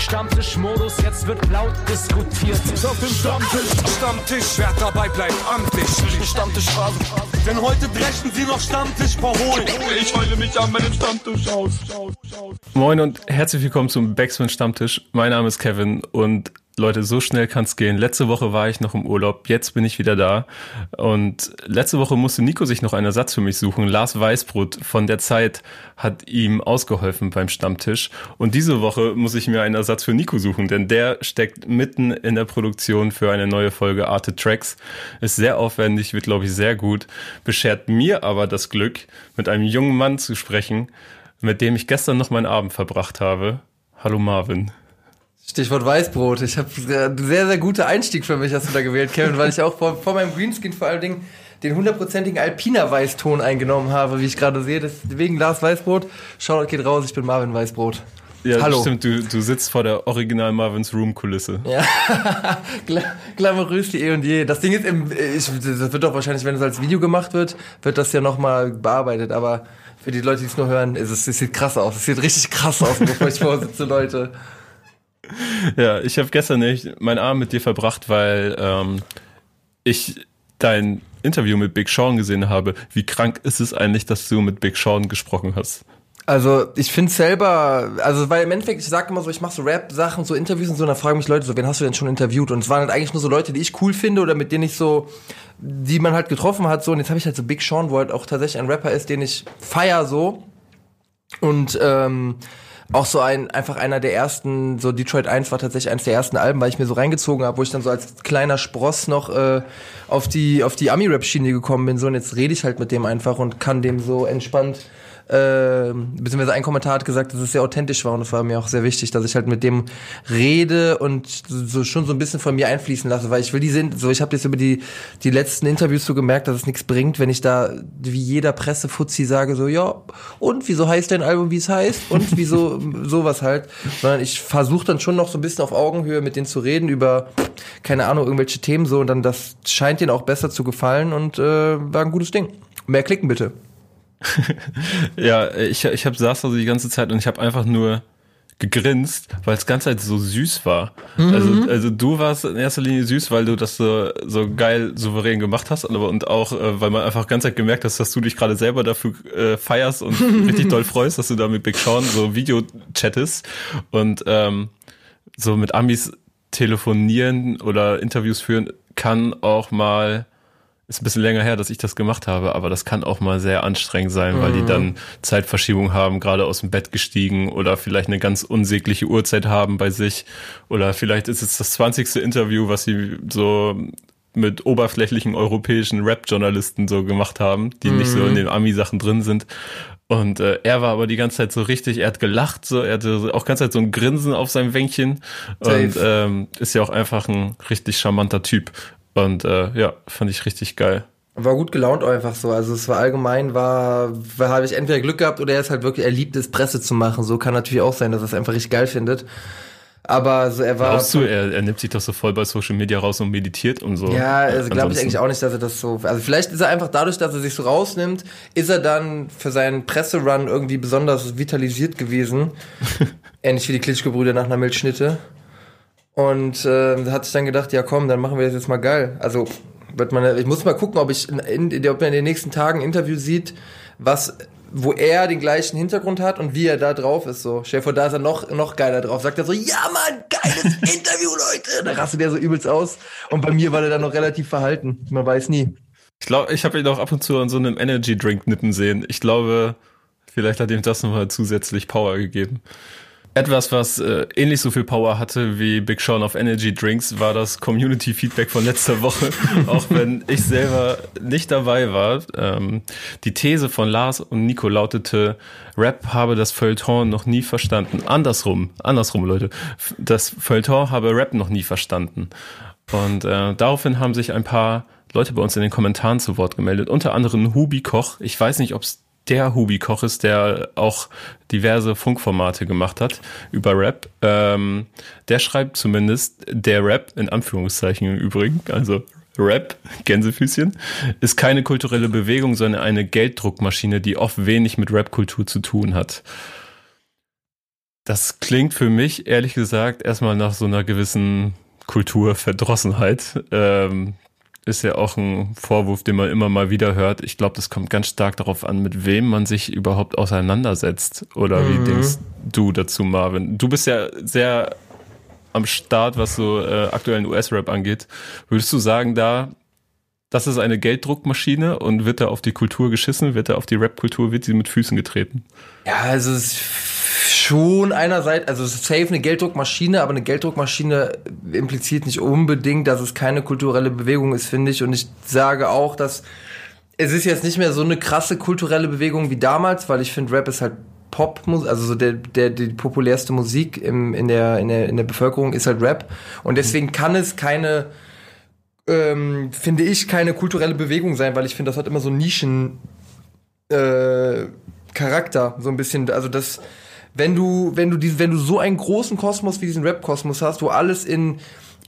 Stammtischmodus, jetzt wird laut diskutiert. Auf dem Stammtisch, Stammtisch, wer dabei bleibt, amtlich. Stammtisch Denn heute brechen sie noch Stammtisch verholen. Ich heule mich an meinem Stammtisch aus. Moin und herzlich willkommen zum Backspin Stammtisch. Mein Name ist Kevin und Leute, so schnell kann es gehen. Letzte Woche war ich noch im Urlaub, jetzt bin ich wieder da. Und letzte Woche musste Nico sich noch einen Ersatz für mich suchen. Lars Weißbrot von der Zeit hat ihm ausgeholfen beim Stammtisch. Und diese Woche muss ich mir einen Ersatz für Nico suchen, denn der steckt mitten in der Produktion für eine neue Folge Arte Tracks. Ist sehr aufwendig, wird, glaube ich, sehr gut. Beschert mir aber das Glück, mit einem jungen Mann zu sprechen, mit dem ich gestern noch meinen Abend verbracht habe. Hallo Marvin. Stichwort Weißbrot. Ich habe sehr, sehr guter Einstieg für mich hast du da gewählt, Kevin, weil ich auch vor, vor meinem Greenskin vor allen Dingen den hundertprozentigen Alpina Weißton eingenommen habe, wie ich gerade sehe. Deswegen Lars Weißbrot. Shoutout geht raus, ich bin Marvin Weißbrot. Ja, Hallo. stimmt, du, du sitzt vor der Original Marvins Room Kulisse. Ja, glamourös die eh und je. Das Ding ist, im, ich, das wird doch wahrscheinlich, wenn es als Video gemacht wird, wird das ja nochmal bearbeitet, aber für die Leute, die es nur hören, es, es sieht krass aus. Es sieht richtig krass aus, bevor ich vorsitze, Leute. Ja, ich habe gestern nicht meinen Abend mit dir verbracht, weil ähm, ich dein Interview mit Big Sean gesehen habe. Wie krank ist es eigentlich, dass du mit Big Sean gesprochen hast? Also ich finde selber, also weil im Endeffekt, ich sage immer so, ich mache so Rap-Sachen, so Interviews und so, und dann fragen mich Leute so, wen hast du denn schon interviewt? Und es waren halt eigentlich nur so Leute, die ich cool finde oder mit denen ich so, die man halt getroffen hat, so. Und jetzt habe ich halt so Big Sean, wo halt auch tatsächlich ein Rapper ist, den ich feier so. Und ähm, auch so ein einfach einer der ersten, so Detroit 1 war tatsächlich eines der ersten Alben, weil ich mir so reingezogen habe, wo ich dann so als kleiner Spross noch äh, auf die auf die Ami-Rap-Schiene gekommen bin. So und jetzt rede ich halt mit dem einfach und kann dem so entspannt äh, beziehungsweise ein Kommentar hat gesagt, dass es sehr authentisch war und es war mir auch sehr wichtig, dass ich halt mit dem rede und so schon so ein bisschen von mir einfließen lasse, weil ich will die sind, so ich habe jetzt über die die letzten Interviews so gemerkt, dass es nichts bringt, wenn ich da wie jeder Pressefuzzi sage so, ja, und wieso heißt dein Album, wie es heißt und wieso sowas halt, sondern ich versuche dann schon noch so ein bisschen auf Augenhöhe mit denen zu reden über keine Ahnung, irgendwelche Themen so und dann das scheint denen auch besser zu gefallen und äh, war ein gutes Ding. Mehr klicken bitte. Ja, ich, ich hab, saß also die ganze Zeit und ich habe einfach nur gegrinst, weil es ganz halt so süß war. Mhm. Also, also du warst in erster Linie süß, weil du das so, so geil souverän gemacht hast, aber und auch, äh, weil man einfach ganz halt gemerkt hast, dass du dich gerade selber dafür äh, feierst und richtig doll freust, dass du da mit Big Sean so Video chattest und ähm, so mit Amis telefonieren oder Interviews führen kann auch mal ist ein bisschen länger her, dass ich das gemacht habe, aber das kann auch mal sehr anstrengend sein, mhm. weil die mhm. dann Zeitverschiebung haben, gerade aus dem Bett gestiegen oder vielleicht eine ganz unsägliche Uhrzeit haben bei sich oder vielleicht ist es das 20. Interview, was sie so mit oberflächlichen europäischen Rap-Journalisten so gemacht haben, die mhm. nicht so in mhm. den Ami-Sachen drin sind. Und äh, er war aber die ganze Zeit so richtig, er hat gelacht, so, er hatte auch ganze Zeit so ein Grinsen auf seinem Wänkchen Safe. und ähm, ist ja auch einfach ein richtig charmanter Typ. Und äh, ja, fand ich richtig geil. War gut gelaunt einfach so. Also es war allgemein, war, war habe ich entweder Glück gehabt oder er ist halt wirklich, er liebt es, Presse zu machen. So kann natürlich auch sein, dass er es einfach richtig geil findet. Aber so, er war. Glaubst du, er, er nimmt sich doch so voll bei Social Media raus und meditiert und so? Ja, also glaube ich eigentlich auch nicht, dass er das so. Also vielleicht ist er einfach dadurch, dass er sich so rausnimmt, ist er dann für seinen Presserun irgendwie besonders vitalisiert gewesen. Ähnlich wie die Klitschko-Brüder nach einer Milchschnitte. Und äh, da hatte ich dann gedacht, ja komm, dann machen wir das jetzt mal geil. Also wird man, ich muss mal gucken, ob ich in, in, ob man in den nächsten Tagen ein Interview sieht, was wo er den gleichen Hintergrund hat und wie er da drauf ist. So, stell dir vor, da ist er noch, noch geiler drauf. Sagt er so, ja Mann, geiles Interview, Leute. Da rastet er so übelst aus. Und bei mir war der dann noch relativ verhalten. Man weiß nie. Ich glaube, ich habe ihn auch ab und zu an so einem Energy Drink nippen sehen. Ich glaube, vielleicht hat ihm das nochmal zusätzlich Power gegeben. Etwas, was äh, ähnlich so viel Power hatte wie Big Sean auf Energy Drinks, war das Community Feedback von letzter Woche. Auch wenn ich selber nicht dabei war. Ähm, die These von Lars und Nico lautete, Rap habe das Feuilleton noch nie verstanden. Andersrum, andersrum, Leute. Das Feuilleton habe Rap noch nie verstanden. Und äh, daraufhin haben sich ein paar Leute bei uns in den Kommentaren zu Wort gemeldet. Unter anderem Hubi Koch. Ich weiß nicht, ob es der Hubi Koch ist, der auch diverse Funkformate gemacht hat über Rap. Ähm, der schreibt zumindest, der Rap, in Anführungszeichen im Übrigen, also Rap, Gänsefüßchen, ist keine kulturelle Bewegung, sondern eine Gelddruckmaschine, die oft wenig mit Rapkultur zu tun hat. Das klingt für mich, ehrlich gesagt, erstmal nach so einer gewissen Kulturverdrossenheit. Ähm, ist ja auch ein Vorwurf, den man immer mal wieder hört. Ich glaube, das kommt ganz stark darauf an, mit wem man sich überhaupt auseinandersetzt. Oder wie mhm. denkst du dazu, Marvin? Du bist ja sehr am Start, was so äh, aktuellen US-Rap angeht. Würdest du sagen, da, das ist eine Gelddruckmaschine und wird da auf die Kultur geschissen, wird da auf die Rap-Kultur, wird sie mit Füßen getreten? Ja, also es ist schon einerseits, also safe eine Gelddruckmaschine, aber eine Gelddruckmaschine impliziert nicht unbedingt, dass es keine kulturelle Bewegung ist, finde ich. Und ich sage auch, dass es ist jetzt nicht mehr so eine krasse kulturelle Bewegung wie damals, weil ich finde, Rap ist halt Pop, also so der, der, die populärste Musik im, in, der, in, der, in der Bevölkerung ist halt Rap. Und deswegen kann es keine, ähm, finde ich, keine kulturelle Bewegung sein, weil ich finde, das hat immer so Nischen, äh, Charakter, so ein bisschen, also das, wenn du, wenn du die, wenn du so einen großen Kosmos wie diesen Rap-Kosmos hast, wo alles in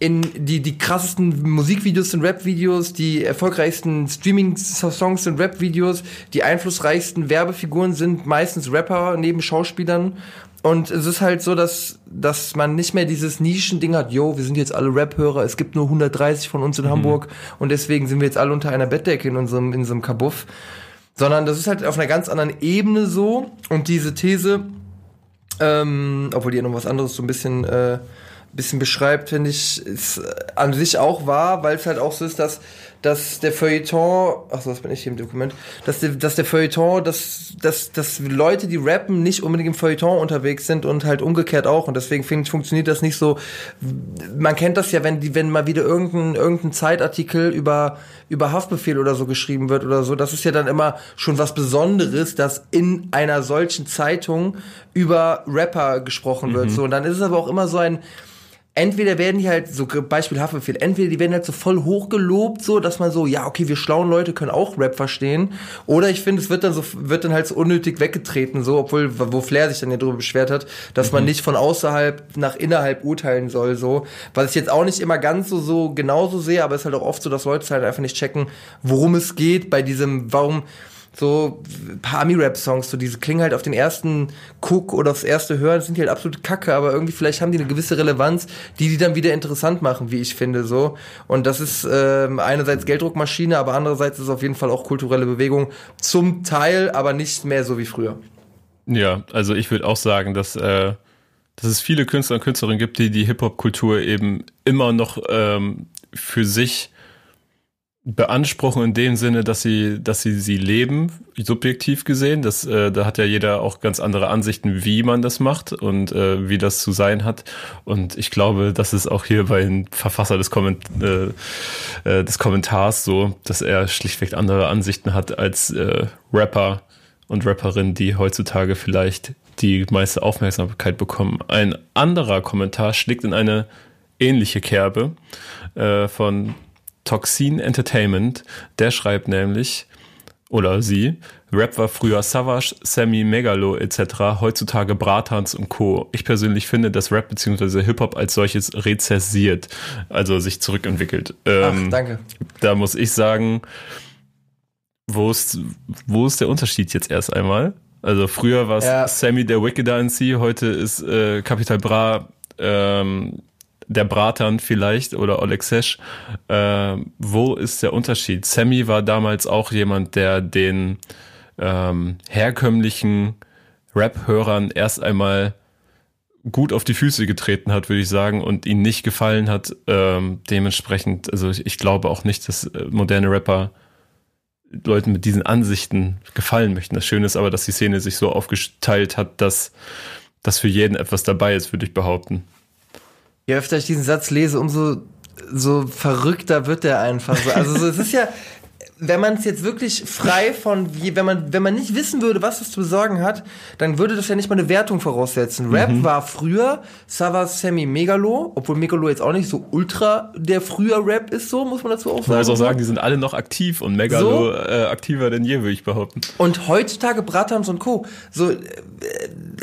in die, die krassesten Musikvideos sind Rap-Videos, die erfolgreichsten Streaming-Songs sind Rap-Videos, die einflussreichsten Werbefiguren sind meistens Rapper neben Schauspielern. Und es ist halt so, dass, dass man nicht mehr dieses Nischending hat, yo, wir sind jetzt alle Rap-Hörer, es gibt nur 130 von uns in mhm. Hamburg und deswegen sind wir jetzt alle unter einer Bettdecke in unserem, in unserem Kabuff. Sondern das ist halt auf einer ganz anderen Ebene so. Und diese These, ähm, obwohl die ja noch was anderes so ein bisschen äh, bisschen beschreibt, finde ich, ist an sich auch wahr, weil es halt auch so ist, dass, dass der Feuilleton, ach so, das bin ich hier im Dokument, dass der, dass der Feuilleton, dass, dass, dass Leute, die rappen, nicht unbedingt im Feuilleton unterwegs sind und halt umgekehrt auch. Und deswegen finde ich, funktioniert das nicht so. Man kennt das ja, wenn die, wenn mal wieder irgendein, irgendein Zeitartikel über, über Haftbefehl oder so geschrieben wird oder so, das ist ja dann immer schon was Besonderes, dass in einer solchen Zeitung über Rapper gesprochen wird. Mhm. So, und dann ist es aber auch immer so ein, entweder werden die halt, so Beispiel Haftbefehl, entweder die werden halt so voll hochgelobt, so, dass man so, ja, okay, wir schlauen Leute können auch Rap verstehen. Oder ich finde, es wird dann so, wird dann halt so unnötig weggetreten, so, obwohl, wo Flair sich dann ja darüber beschwert hat, dass mhm. man nicht von außerhalb nach innerhalb urteilen soll, so. Was ich jetzt auch nicht immer ganz so, so genauso sehe, aber es ist halt auch oft so, dass Leute halt einfach nicht checken, worum es geht bei diesem, warum, so ein paar Ami-Rap-Songs, so diese klingen halt auf den ersten Guck oder aufs erste Hören, sind die halt absolut kacke, aber irgendwie vielleicht haben die eine gewisse Relevanz, die die dann wieder interessant machen, wie ich finde, so. Und das ist äh, einerseits Gelddruckmaschine, aber andererseits ist es auf jeden Fall auch kulturelle Bewegung. Zum Teil, aber nicht mehr so wie früher. Ja, also ich würde auch sagen, dass, äh, dass es viele Künstler und Künstlerinnen gibt, die die Hip-Hop-Kultur eben immer noch ähm, für sich beanspruchen in dem Sinne, dass sie, dass sie sie leben, subjektiv gesehen. Das, äh, da hat ja jeder auch ganz andere Ansichten, wie man das macht und äh, wie das zu sein hat. Und ich glaube, das ist auch hier bei dem Verfasser des, Komment äh, äh, des Kommentars so, dass er schlichtweg andere Ansichten hat als äh, Rapper und Rapperin, die heutzutage vielleicht die meiste Aufmerksamkeit bekommen. Ein anderer Kommentar schlägt in eine ähnliche Kerbe äh, von Toxin Entertainment, der schreibt nämlich, oder sie, Rap war früher Savage, Sammy, Megalo etc., heutzutage Bratans und Co. Ich persönlich finde, dass Rap bzw. Hip-Hop als solches rezessiert, also sich zurückentwickelt. Ähm, Ach, danke. Da muss ich sagen, wo ist, wo ist der Unterschied jetzt erst einmal? Also früher war es ja. Sammy der Wickeder in C, heute ist äh, Capital Bra ähm, der Bratan vielleicht oder Oleg Sesh, äh, wo ist der Unterschied? Sammy war damals auch jemand, der den ähm, herkömmlichen Rap-Hörern erst einmal gut auf die Füße getreten hat, würde ich sagen, und ihnen nicht gefallen hat. Ähm, dementsprechend, also ich, ich glaube auch nicht, dass äh, moderne Rapper Leuten mit diesen Ansichten gefallen möchten. Das Schöne ist aber, dass die Szene sich so aufgeteilt hat, dass, dass für jeden etwas dabei ist, würde ich behaupten. Je öfter ich diesen Satz lese, umso so verrückter wird er einfach. So. Also so, es ist ja, wenn man es jetzt wirklich frei von, wenn man, wenn man nicht wissen würde, was es zu besorgen hat, dann würde das ja nicht mal eine Wertung voraussetzen. Rap mhm. war früher Savas Semi Megalo, obwohl Megalo jetzt auch nicht so ultra der früher Rap ist, so muss man dazu auch sagen. Man muss auch sagen, die sind alle noch aktiv und Megalo so. äh, aktiver denn je, würde ich behaupten. Und heutzutage Bratans und Co. So, äh,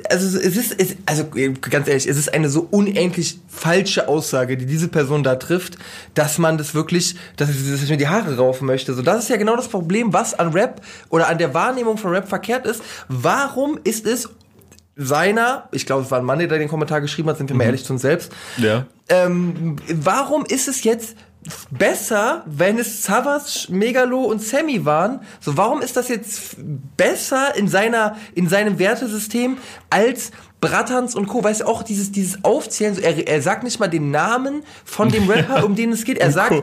also es ist, es, also ganz ehrlich, es ist eine so unendlich falsche Aussage, die diese Person da trifft, dass man das wirklich, dass ich, dass ich mir die Haare raufen möchte. So, das ist ja genau das Problem, was an Rap oder an der Wahrnehmung von Rap verkehrt ist. Warum ist es seiner, ich glaube, es war ein Mann, der den Kommentar geschrieben hat, sind wir mal ehrlich zu uns selbst. Ja. Ähm, warum ist es jetzt besser, wenn es Savas, Megalo und Sammy waren? So, warum ist das jetzt besser in seiner, in seinem Wertesystem als Brattans und Co. Weißt du, auch dieses, dieses Aufzählen, so, er, er sagt nicht mal den Namen von dem Rapper, um den es geht. Er sagt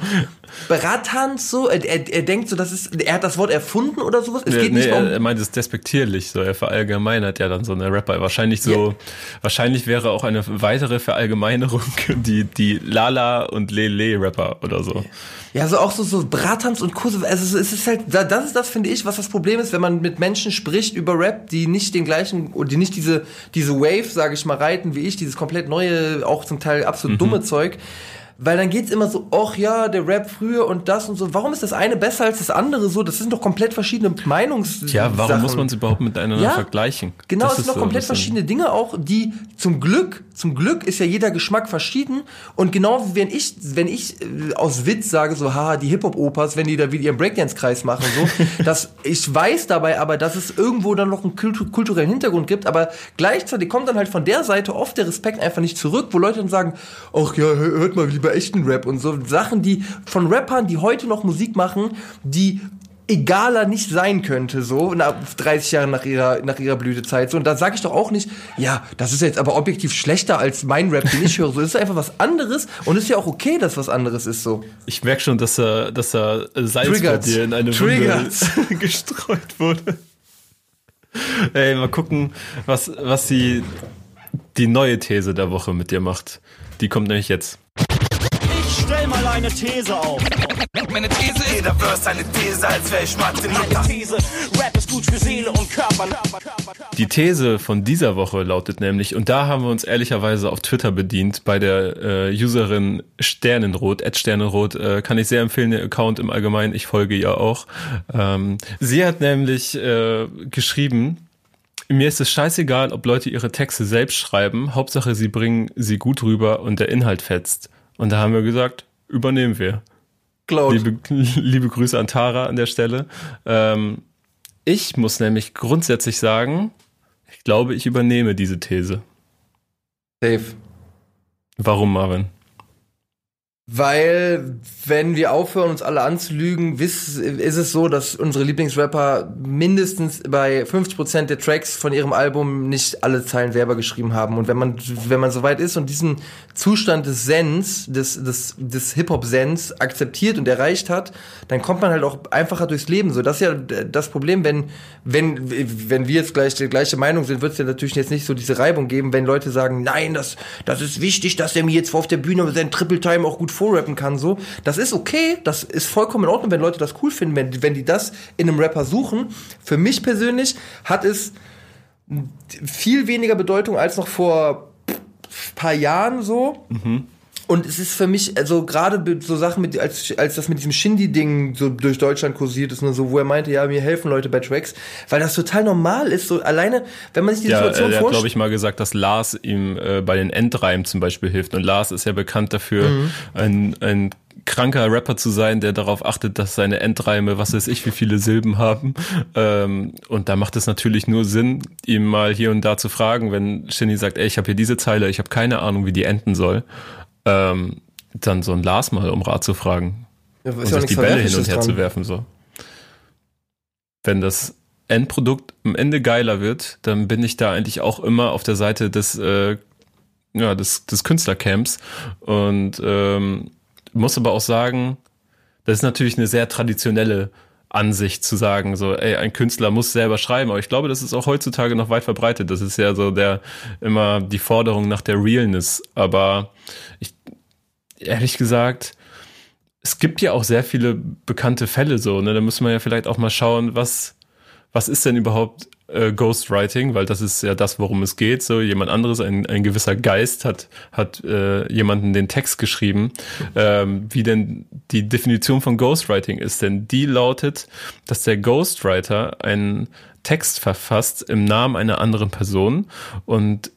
Brattans so, er, er, er denkt so, das ist, er hat das Wort erfunden oder sowas. Es Ja, geht nee, nicht um. er, meint es despektierlich, so er verallgemeinert ja dann so eine Rapper. Wahrscheinlich so, Ja. wahrscheinlich wäre auch eine weitere Verallgemeinerung die, die Lala und Lele Rapper oder so. Ja, so auch so, so Bratans und Kurse. Also es ist halt, da- das ist das, finde ich, was das Problem ist, wenn man mit Menschen spricht über Rap, die nicht den gleichen, oder die nicht diese, diese Wave, sage ich mal, reiten wie ich, dieses komplett neue, auch zum Teil absolut dumme Zeug. Weil dann geht's immer so, ach ja, der Rap früher und das und so. Warum ist das eine besser als das andere so? Das sind doch komplett verschiedene Meinungs. Tja, warum Sachen. muss man es überhaupt miteinander Ja, vergleichen? Genau, Das es sind ein komplett verschiedene Dinge auch, die zum Glück, zum Glück ist ja jeder Geschmack verschieden. Und genau wie wenn ich, wenn ich äh, aus Witz sage, so, haha, die Hip-Hop-Opas, wenn die da wieder ihren Breakdance-Kreis machen, so, dass ich weiß dabei aber, dass es irgendwo dann noch einen kultu kulturellen Hintergrund gibt, aber gleichzeitig kommt dann halt von der Seite oft der Respekt einfach nicht zurück, wo Leute dann sagen, ach ja, hör- hört mal lieber echten Rap und so. Sachen, die von Rappern, die heute noch Musik machen, die egaler nicht sein könnte, so nach 30 Jahre nach ihrer, nach ihrer Blütezeit. So, und da sage ich doch auch nicht, ja, das ist jetzt aber objektiv schlechter als mein Rap, den ich höre. So, das ist einfach was anderes und ist ja auch okay, dass was anderes ist so. Ich merke schon, dass er, dass er Salz bei Triggert. dir in eine Triggert. Wunde gestreut wurde. Ey, mal gucken, was, was die, die neue These der Woche mit dir macht. Die kommt nämlich jetzt. Eine These auf. Meine These ist, jeder Verse eine These, als wäre ich Mathe. Eine These, Rap ist gut für Seele und Körper. Die These von dieser Woche lautet nämlich, und da haben wir uns ehrlicherweise auf Twitter bedient, bei der äh, Userin Sternenrot, Ed Sternenrot, äh, kann ich sehr empfehlen, den Account im Allgemeinen, ich folge ihr auch. Ähm, sie hat nämlich äh, geschrieben, mir ist es scheißegal, ob Leute ihre Texte selbst schreiben, Hauptsache sie bringen sie gut rüber und der Inhalt fetzt. Und da haben wir gesagt, übernehmen wir. Cloud. Liebe, liebe Grüße an Tara an der Stelle. Ähm, ich muss nämlich grundsätzlich sagen, ich glaube, ich übernehme diese These. Safe. Warum, Marvin? Weil, wenn wir aufhören, uns alle anzulügen, ist es so, dass unsere Lieblingsrapper mindestens bei 50% der Tracks von ihrem Album nicht alle Zeilen selber geschrieben haben. Und wenn man, wenn man soweit ist und diesen Zustand des Sens, des, des, des Hip-Hop-Sens akzeptiert und erreicht hat, dann kommt man halt auch einfacher durchs Leben. So, das ist ja das Problem, wenn, wenn, wenn wir jetzt gleich die gleiche Meinung sind, wird es ja natürlich jetzt nicht so diese Reibung geben, wenn Leute sagen, nein, das, das ist wichtig, dass er mir jetzt auf der Bühne mit seinem Triple Time auch gut vorrappen kann, so. Das ist okay, das ist vollkommen in Ordnung, wenn Leute das cool finden, wenn, wenn die das in einem Rapper suchen. Für mich persönlich hat es viel weniger Bedeutung als noch vor paar Jahren so. Und es ist für mich, also gerade so Sachen, mit, als, als das mit diesem Shindy-Ding so durch Deutschland kursiert ist, nur so, wo er meinte, ja, mir helfen Leute bei Tracks, weil das total normal ist, so alleine, wenn man sich die Ja, äh, Situation er hat, glaube vorstellt. ich, mal gesagt, dass Lars ihm äh, bei den Endreimen zum Beispiel hilft. Und Lars ist ja bekannt dafür, Mhm. ein, ein kranker Rapper zu sein, der darauf achtet, dass seine Endreime, was weiß ich, wie viele Silben haben. Ähm, und da macht es natürlich nur Sinn, ihm mal hier und da zu fragen, wenn Shinny sagt, ey, ich habe hier diese Zeile, ich habe keine Ahnung, wie die enden soll. Ähm, dann so ein Lars mal um Rat zu fragen Ja, und sich die Bälle hin und her dran. zu werfen. So. Wenn das Endprodukt am Ende geiler wird, dann bin ich da eigentlich auch immer auf der Seite des, äh, ja, des, des Künstlercamps und ähm, muss aber auch sagen, das ist natürlich eine sehr traditionelle Ansicht zu sagen, so, ey, ein Künstler muss selber schreiben, aber ich glaube, das ist auch heutzutage noch weit verbreitet. Das ist ja so der, immer die Forderung nach der Realness. Aber ich, ehrlich gesagt, es gibt ja auch sehr viele bekannte Fälle so, ne? Da müssen wir ja vielleicht auch mal schauen, was, was ist denn überhaupt äh, Ghostwriting, weil das ist ja das, worum es geht. So jemand anderes, ein, ein gewisser Geist hat hat äh, jemanden den Text geschrieben, ähm, wie denn die Definition von Ghostwriting ist. Denn die lautet, dass der Ghostwriter einen Text verfasst im Namen einer anderen Person und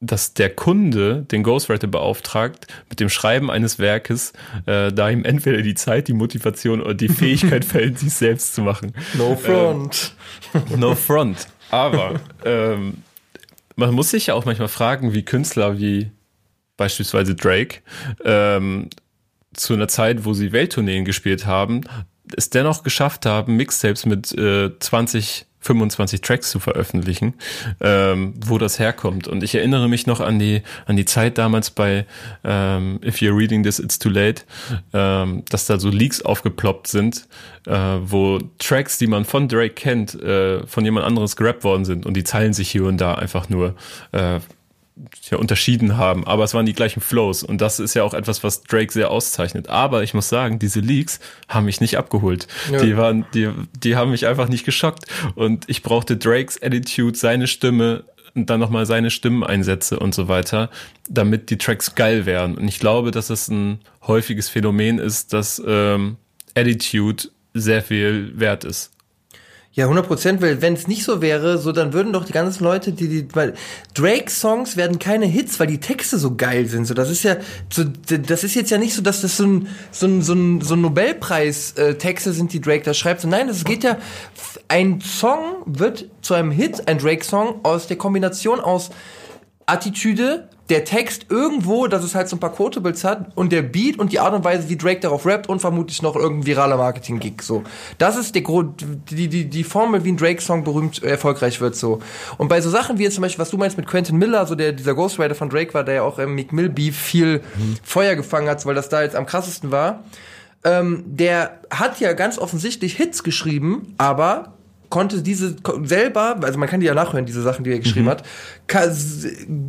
dass der Kunde den Ghostwriter beauftragt mit dem Schreiben eines Werkes, äh, da ihm entweder die Zeit, die Motivation oder die Fähigkeit fällt, sich selbst zu machen. No front. No front. Aber ähm, man muss sich ja auch manchmal fragen, wie Künstler wie beispielsweise Drake ähm, zu einer Zeit, wo sie Welttourneen gespielt haben, es dennoch geschafft haben, Mixtapes mit äh, 20, 25 Tracks zu veröffentlichen, ähm, wo das herkommt. Und ich erinnere mich noch an die an die Zeit damals bei ähm, If You're Reading This, It's Too Late, ähm, dass da so Leaks aufgeploppt sind, äh, wo Tracks, die man von Drake kennt, äh, von jemand anderes gerappt worden sind und die Zeilen sich hier und da einfach nur äh, ja, unterschieden haben, aber es waren die gleichen Flows und das ist ja auch etwas, was Drake sehr auszeichnet. Aber ich muss sagen, diese Leaks haben mich nicht abgeholt. Ja. Die waren, die, die haben mich einfach nicht geschockt und ich brauchte Drakes Attitude, seine Stimme und dann nochmal seine Stimmeneinsätze und so weiter, damit die Tracks geil wären. Und ich glaube, dass es ein häufiges Phänomen ist, dass ähm, Attitude sehr viel wert ist. Ja, 100 Prozent, weil wenn es nicht so wäre, so dann würden doch die ganzen Leute, die, die weil Drake-Songs werden keine Hits, weil die Texte so geil sind. So, das ist ja, so, das ist jetzt ja nicht so, dass das so ein, so ein, so ein, so ein Nobelpreis-Texte sind, die Drake da schreibt. So, nein, das geht ja, ein Song wird zu einem Hit, ein Drake-Song aus der Kombination aus Attitüde, der Text irgendwo, dass es halt so ein paar Quotables hat und der Beat und die Art und Weise, wie Drake darauf rappt und vermutlich noch irgendein viraler Marketing-Gig, so. Das ist der Grund, die, die, die Formel, wie ein Drake-Song berühmt äh, erfolgreich wird, so. Und bei so Sachen wie jetzt zum Beispiel, was du meinst mit Quentin Miller, so der, dieser Ghostwriter von Drake war, der ja auch im Meek Mill Beef viel mhm. Feuer gefangen hat, weil das da jetzt am krassesten war. Ähm, der hat ja ganz offensichtlich Hits geschrieben, aber konnte diese selber, also man kann die ja nachhören, diese Sachen, die er geschrieben mhm. hat, kann,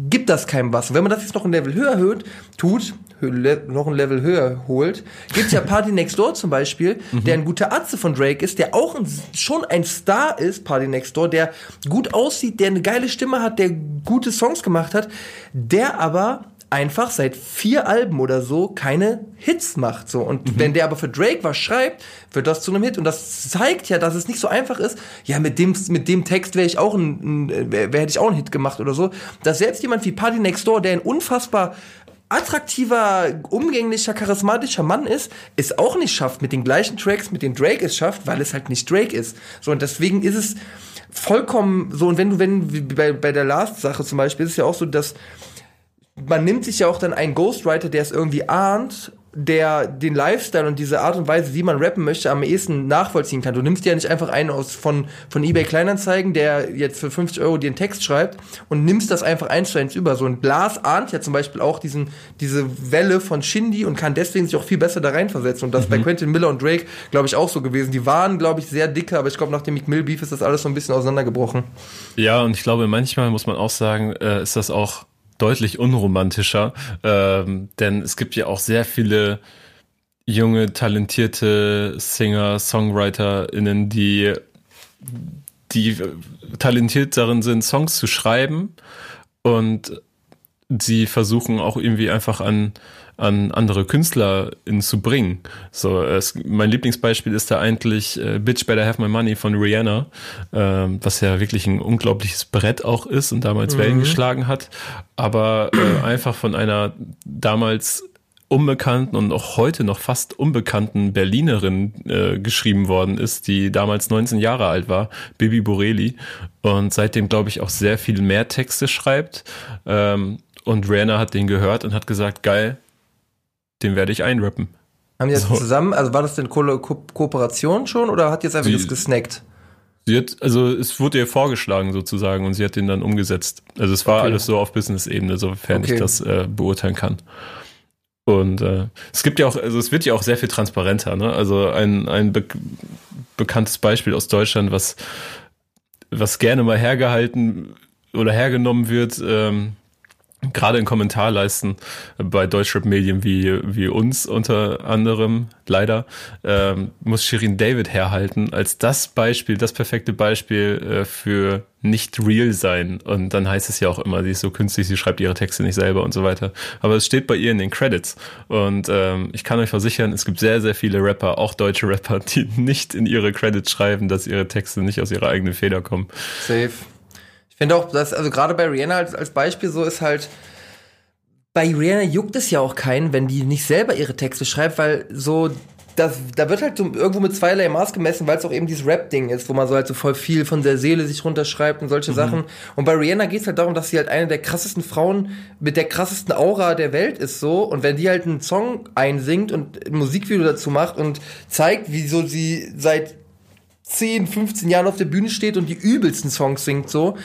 gibt das keinem was. Und wenn man das jetzt noch ein Level höher erhöht, tut, noch ein Level höher holt, gibt's ja Party Next Door zum Beispiel, mhm. der ein guter Atze von Drake ist, der auch ein, schon ein Star ist, Party Next Door, der gut aussieht, der eine geile Stimme hat, der gute Songs gemacht hat, der aber einfach seit vier Alben oder so keine Hits macht. So. Und mhm. wenn der aber für Drake was schreibt, wird das zu einem Hit. Und das zeigt ja, dass es nicht so einfach ist. Ja, mit dem, mit dem Text wäre ich auch ein, ein wär, hätte ich auch einen Hit gemacht oder so. Dass selbst jemand wie Party Next Door, der ein unfassbar attraktiver, umgänglicher, charismatischer Mann ist, es auch nicht schafft mit den gleichen Tracks, mit denen Drake es schafft, weil es halt nicht Drake ist. So, und deswegen ist es vollkommen so, und wenn du, wenn, bei, bei der Last-Sache zum Beispiel, ist es ja auch so, dass man nimmt sich ja auch dann einen Ghostwriter, der es irgendwie ahnt, der den Lifestyle und diese Art und Weise, wie man rappen möchte, am ehesten nachvollziehen kann. Du nimmst ja nicht einfach einen aus von, von eBay Kleinanzeigen, der jetzt für 50 Euro dir einen Text schreibt und nimmst das einfach eins zu eins über. So ein Blas ahnt ja zum Beispiel auch diesen, diese Welle von Shindy und kann deswegen sich auch viel besser da reinversetzen. Und das mhm. bei Quentin Miller und Drake, glaube ich, auch so gewesen. Die waren, glaube ich, sehr dicke, aber ich glaube, nach dem Mick Mill Beef ist das alles so ein bisschen auseinandergebrochen. Ja, und ich glaube, manchmal muss man auch sagen, äh, ist das auch deutlich unromantischer, ähm, denn es gibt ja auch sehr viele junge, talentierte Singer, SongwriterInnen, die, die talentiert darin sind, Songs zu schreiben. Und sie versuchen auch irgendwie einfach an an andere KünstlerInnen zu bringen. So, es, mein Lieblingsbeispiel ist da eigentlich äh, Bitch Better Have My Money von Rihanna, ähm, was ja wirklich ein unglaubliches Brett auch ist und damals mhm. Wellen geschlagen hat, aber äh, einfach von einer damals unbekannten und auch heute noch fast unbekannten Berlinerin äh, geschrieben worden ist, die damals 19 Jahre alt war, Bibi Borelli und seitdem glaube ich auch sehr viel mehr Texte schreibt ähm, und Rihanna hat den gehört und hat gesagt, geil, den werde ich einrappen. Haben die das so. zusammen, also war das denn Ko Ko Kooperation schon oder hat jetzt einfach sie, das gesnackt? Sie hat, also es wurde ihr vorgeschlagen sozusagen und sie hat den dann umgesetzt. Also es war okay. alles so auf Business-Ebene, sofern okay. ich das äh, beurteilen kann. Und äh, es gibt ja auch, also es wird ja auch sehr viel transparenter, ne? Also ein, ein be bekanntes Beispiel aus Deutschland, was, was gerne mal hergehalten oder hergenommen wird, ähm, gerade in Kommentarleisten bei Deutschrap-Medien wie, wie uns unter anderem, leider, ähm, muss Shirin David herhalten als das Beispiel, das perfekte Beispiel äh, für nicht real sein. Und dann heißt es ja auch immer, sie ist so künstlich, sie schreibt ihre Texte nicht selber und so weiter. Aber es steht bei ihr in den Credits. Und ähm, ich kann euch versichern, es gibt sehr, sehr viele Rapper, auch deutsche Rapper, die nicht in ihre Credits schreiben, dass ihre Texte nicht aus ihrer eigenen Feder kommen. Safe finde auch, dass, also gerade bei Rihanna als, als Beispiel so ist halt, bei Rihanna juckt es ja auch keinen, wenn die nicht selber ihre Texte schreibt, weil so das, da wird halt so irgendwo mit zweierlei Maß gemessen, weil es auch eben dieses Rap-Ding ist, wo man so halt so voll viel von der Seele sich runterschreibt und solche Sachen. Und bei Rihanna geht es halt darum, dass sie halt eine der krassesten Frauen mit der krassesten Aura der Welt ist so. Und wenn die halt einen Song einsingt und ein Musikvideo dazu macht und zeigt, wieso sie seit 10, 15 Jahren auf der Bühne steht und die übelsten Songs singt so,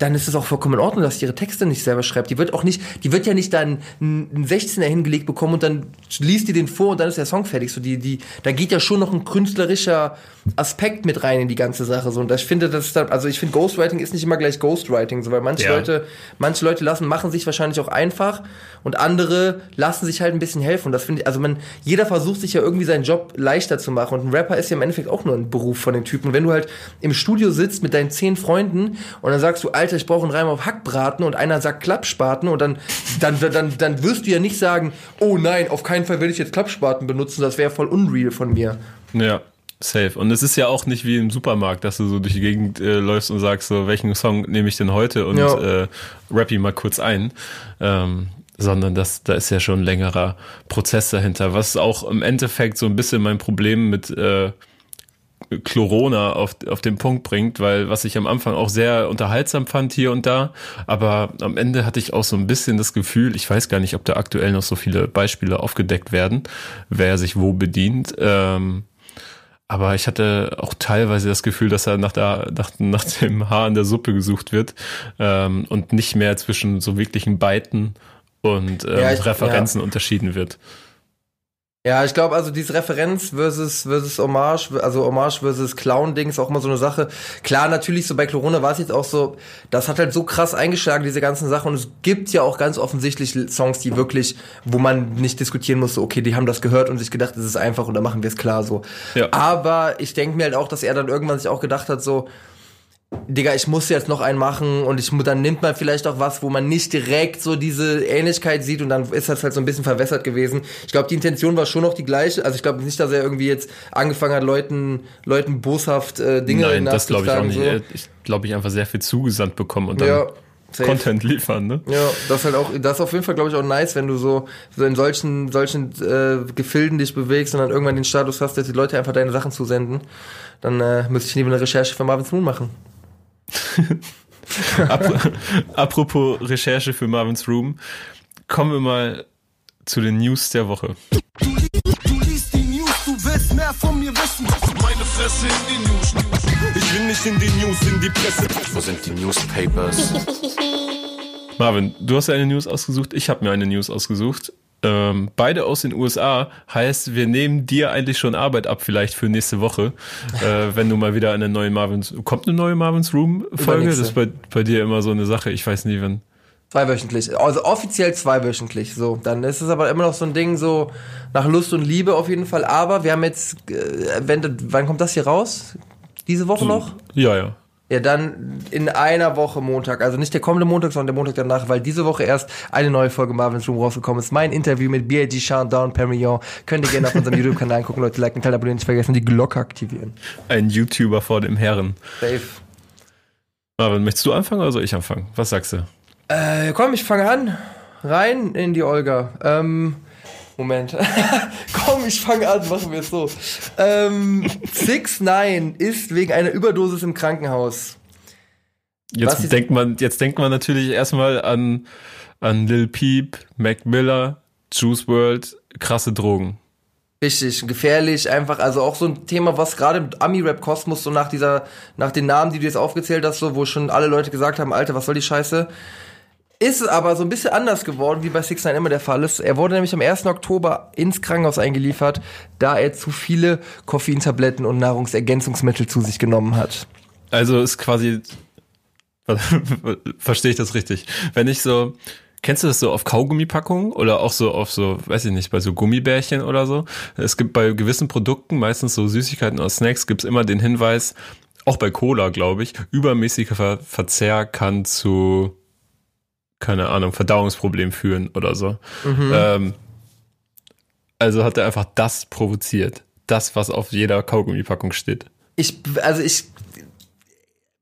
dann ist es auch vollkommen in Ordnung, dass sie ihre Texte nicht selber schreibt. Die wird auch nicht, die wird ja nicht dann einen 16er hingelegt bekommen und dann liest die den vor und dann ist der Song fertig. So die, die, da geht ja schon noch ein künstlerischer Aspekt mit rein in die ganze Sache. So und ich finde, das dann, also ich finde Ghostwriting ist nicht immer gleich Ghostwriting, so weil manche Ja. Leute, manche Leute lassen, machen sich wahrscheinlich auch einfach und andere lassen sich halt ein bisschen helfen. Und das finde ich, also man, jeder versucht sich ja irgendwie seinen Job leichter zu machen und ein Rapper ist ja im Endeffekt auch nur ein Beruf von den Typen. Und wenn du halt im Studio sitzt mit deinen zehn Freunden und dann sagst du, Alter, ich brauche einen Reim auf Hackbraten und einer sagt Klappspaten und dann, dann, dann, dann wirst du ja nicht sagen, oh nein, auf keinen Fall will ich jetzt Klappspaten benutzen, das wäre voll unreal von mir. Ja, safe. Und es ist ja auch nicht wie im Supermarkt, dass du so durch die Gegend äh, läufst und sagst, so, welchen Song nehme ich denn heute und Ja. äh, rap ihn mal kurz ein. Ähm, sondern das, da ist ja schon ein längerer Prozess dahinter, was auch im Endeffekt so ein bisschen mein Problem mit äh, Chlorona auf, auf den Punkt bringt, weil was ich am Anfang auch sehr unterhaltsam fand hier und da, aber am Ende hatte ich auch so ein bisschen das Gefühl, ich weiß gar nicht, ob da aktuell noch so viele Beispiele aufgedeckt werden, wer sich wo bedient. Ähm, aber ich hatte auch teilweise das Gefühl, dass er nach, der, nach, nach dem Haar in der Suppe gesucht wird ähm, und nicht mehr zwischen so wirklichen Beiten und ähm, Ja, ich- Referenzen unterschieden wird. Ja, ich glaube, also dieses Referenz versus, versus Hommage, also Hommage versus Clown-Ding ist auch immer so eine Sache. Klar, natürlich, so bei Corona war es jetzt auch so, das hat halt so krass eingeschlagen, diese ganzen Sachen. Und es gibt ja auch ganz offensichtlich Songs, die wirklich, wo man nicht diskutieren muss, so, okay, die haben das gehört und sich gedacht, es ist einfach und dann machen wir es klar so. Ja. Aber ich denke mir halt auch, dass er dann irgendwann sich auch gedacht hat, so, Digga, ich muss jetzt noch einen machen und ich dann nimmt man vielleicht auch was, wo man nicht direkt so diese Ähnlichkeit sieht und dann ist das halt so ein bisschen verwässert gewesen. Ich glaube, die Intention war schon noch die gleiche. Also ich glaube nicht, dass er irgendwie jetzt angefangen hat, Leuten, Leuten boshaft äh, Dinge Nein, das glaube ich auch nicht. nachzutragen, Ich glaube, ich einfach sehr viel zugesandt bekommen und dann Ja, safe. Content liefern, ne? Ja, das ist halt auch, das ist auf jeden Fall, glaube ich, auch nice, wenn du so, so in solchen, solchen äh, Gefilden dich bewegst und dann irgendwann den Status hast, dass die Leute einfach deine Sachen zusenden. Dann äh, müsste ich lieber eine Recherche für Marvin's Moon machen. Ap Apropos Recherche für Marvin's Room, kommen wir mal zu den News der Woche. Du liest die News, du willst mehr von mir wissen. Meine Fresse in die News. Ich will nicht in die News, in die Presse. Wo sind die Newspapers? Marvin, du hast ja eine News ausgesucht, ich habe mir eine News ausgesucht. Ähm, beide aus den USA heißt, wir nehmen dir eigentlich schon Arbeit ab, vielleicht für nächste Woche, äh, wenn du mal wieder eine neue Marvin's, kommt eine neue Marvin's Room Folge? Das ist bei, bei dir immer so eine Sache, ich weiß nie, wann. Zweiwöchentlich. Also offiziell zweiwöchentlich. So, dann ist es aber immer noch so ein Ding so nach Lust und Liebe auf jeden Fall. Aber wir haben jetzt, äh, wenn, wann kommt das hier raus? Diese Woche noch? Ja, ja. Ja, dann in einer Woche Montag. Also nicht der kommende Montag, sondern der Montag danach, weil diese Woche erst eine neue Folge Marvin's Room rausgekommen ist. Mein Interview mit. Sean Down Perignon. Könnt ihr gerne auf unserem YouTube-Kanal angucken. Leute, liken, teilen, abonnieren, nicht vergessen, die Glocke aktivieren. Ein YouTuber vor dem Herren. Safe. Marvin, möchtest du anfangen oder soll ich anfangen? Was sagst du? Äh, komm, ich fange an. Rein in die Olga. Ähm, Moment. komm, ich fange an, machen wir es so. Ähm, 6 9 ist wegen einer Überdosis im Krankenhaus. Was Jetzt ist- denkt man, jetzt denkt man natürlich erstmal an, an Lil Peep, Mac Miller, Juice World, krasse Drogen. Richtig, gefährlich, einfach, also auch so ein Thema, was gerade im Ami-Rap-Kosmos so nach dieser, nach den Namen, die du jetzt aufgezählt hast, so, wo schon alle Leute gesagt haben, Alter, was soll die Scheiße? Ist aber so ein bisschen anders geworden, wie bei 6 9 immer der Fall ist. Er wurde nämlich am 1. Oktober ins Krankenhaus eingeliefert, da er zu viele Koffeintabletten und Nahrungsergänzungsmittel zu sich genommen hat. Also ist quasi, verstehe ich das richtig? Wenn ich so, kennst du das so auf Kaugummipackungen oder auch so auf so, weiß ich nicht, bei so Gummibärchen oder so? Es gibt bei gewissen Produkten, meistens so Süßigkeiten oder Snacks, gibt es immer den Hinweis, auch bei Cola, glaube ich, übermäßiger Ver Verzehr kann zu, keine Ahnung, Verdauungsproblemen führen oder so. Ähm, also hat er einfach das provoziert. Das, was auf jeder Kaugummipackung steht. Ich, also ich,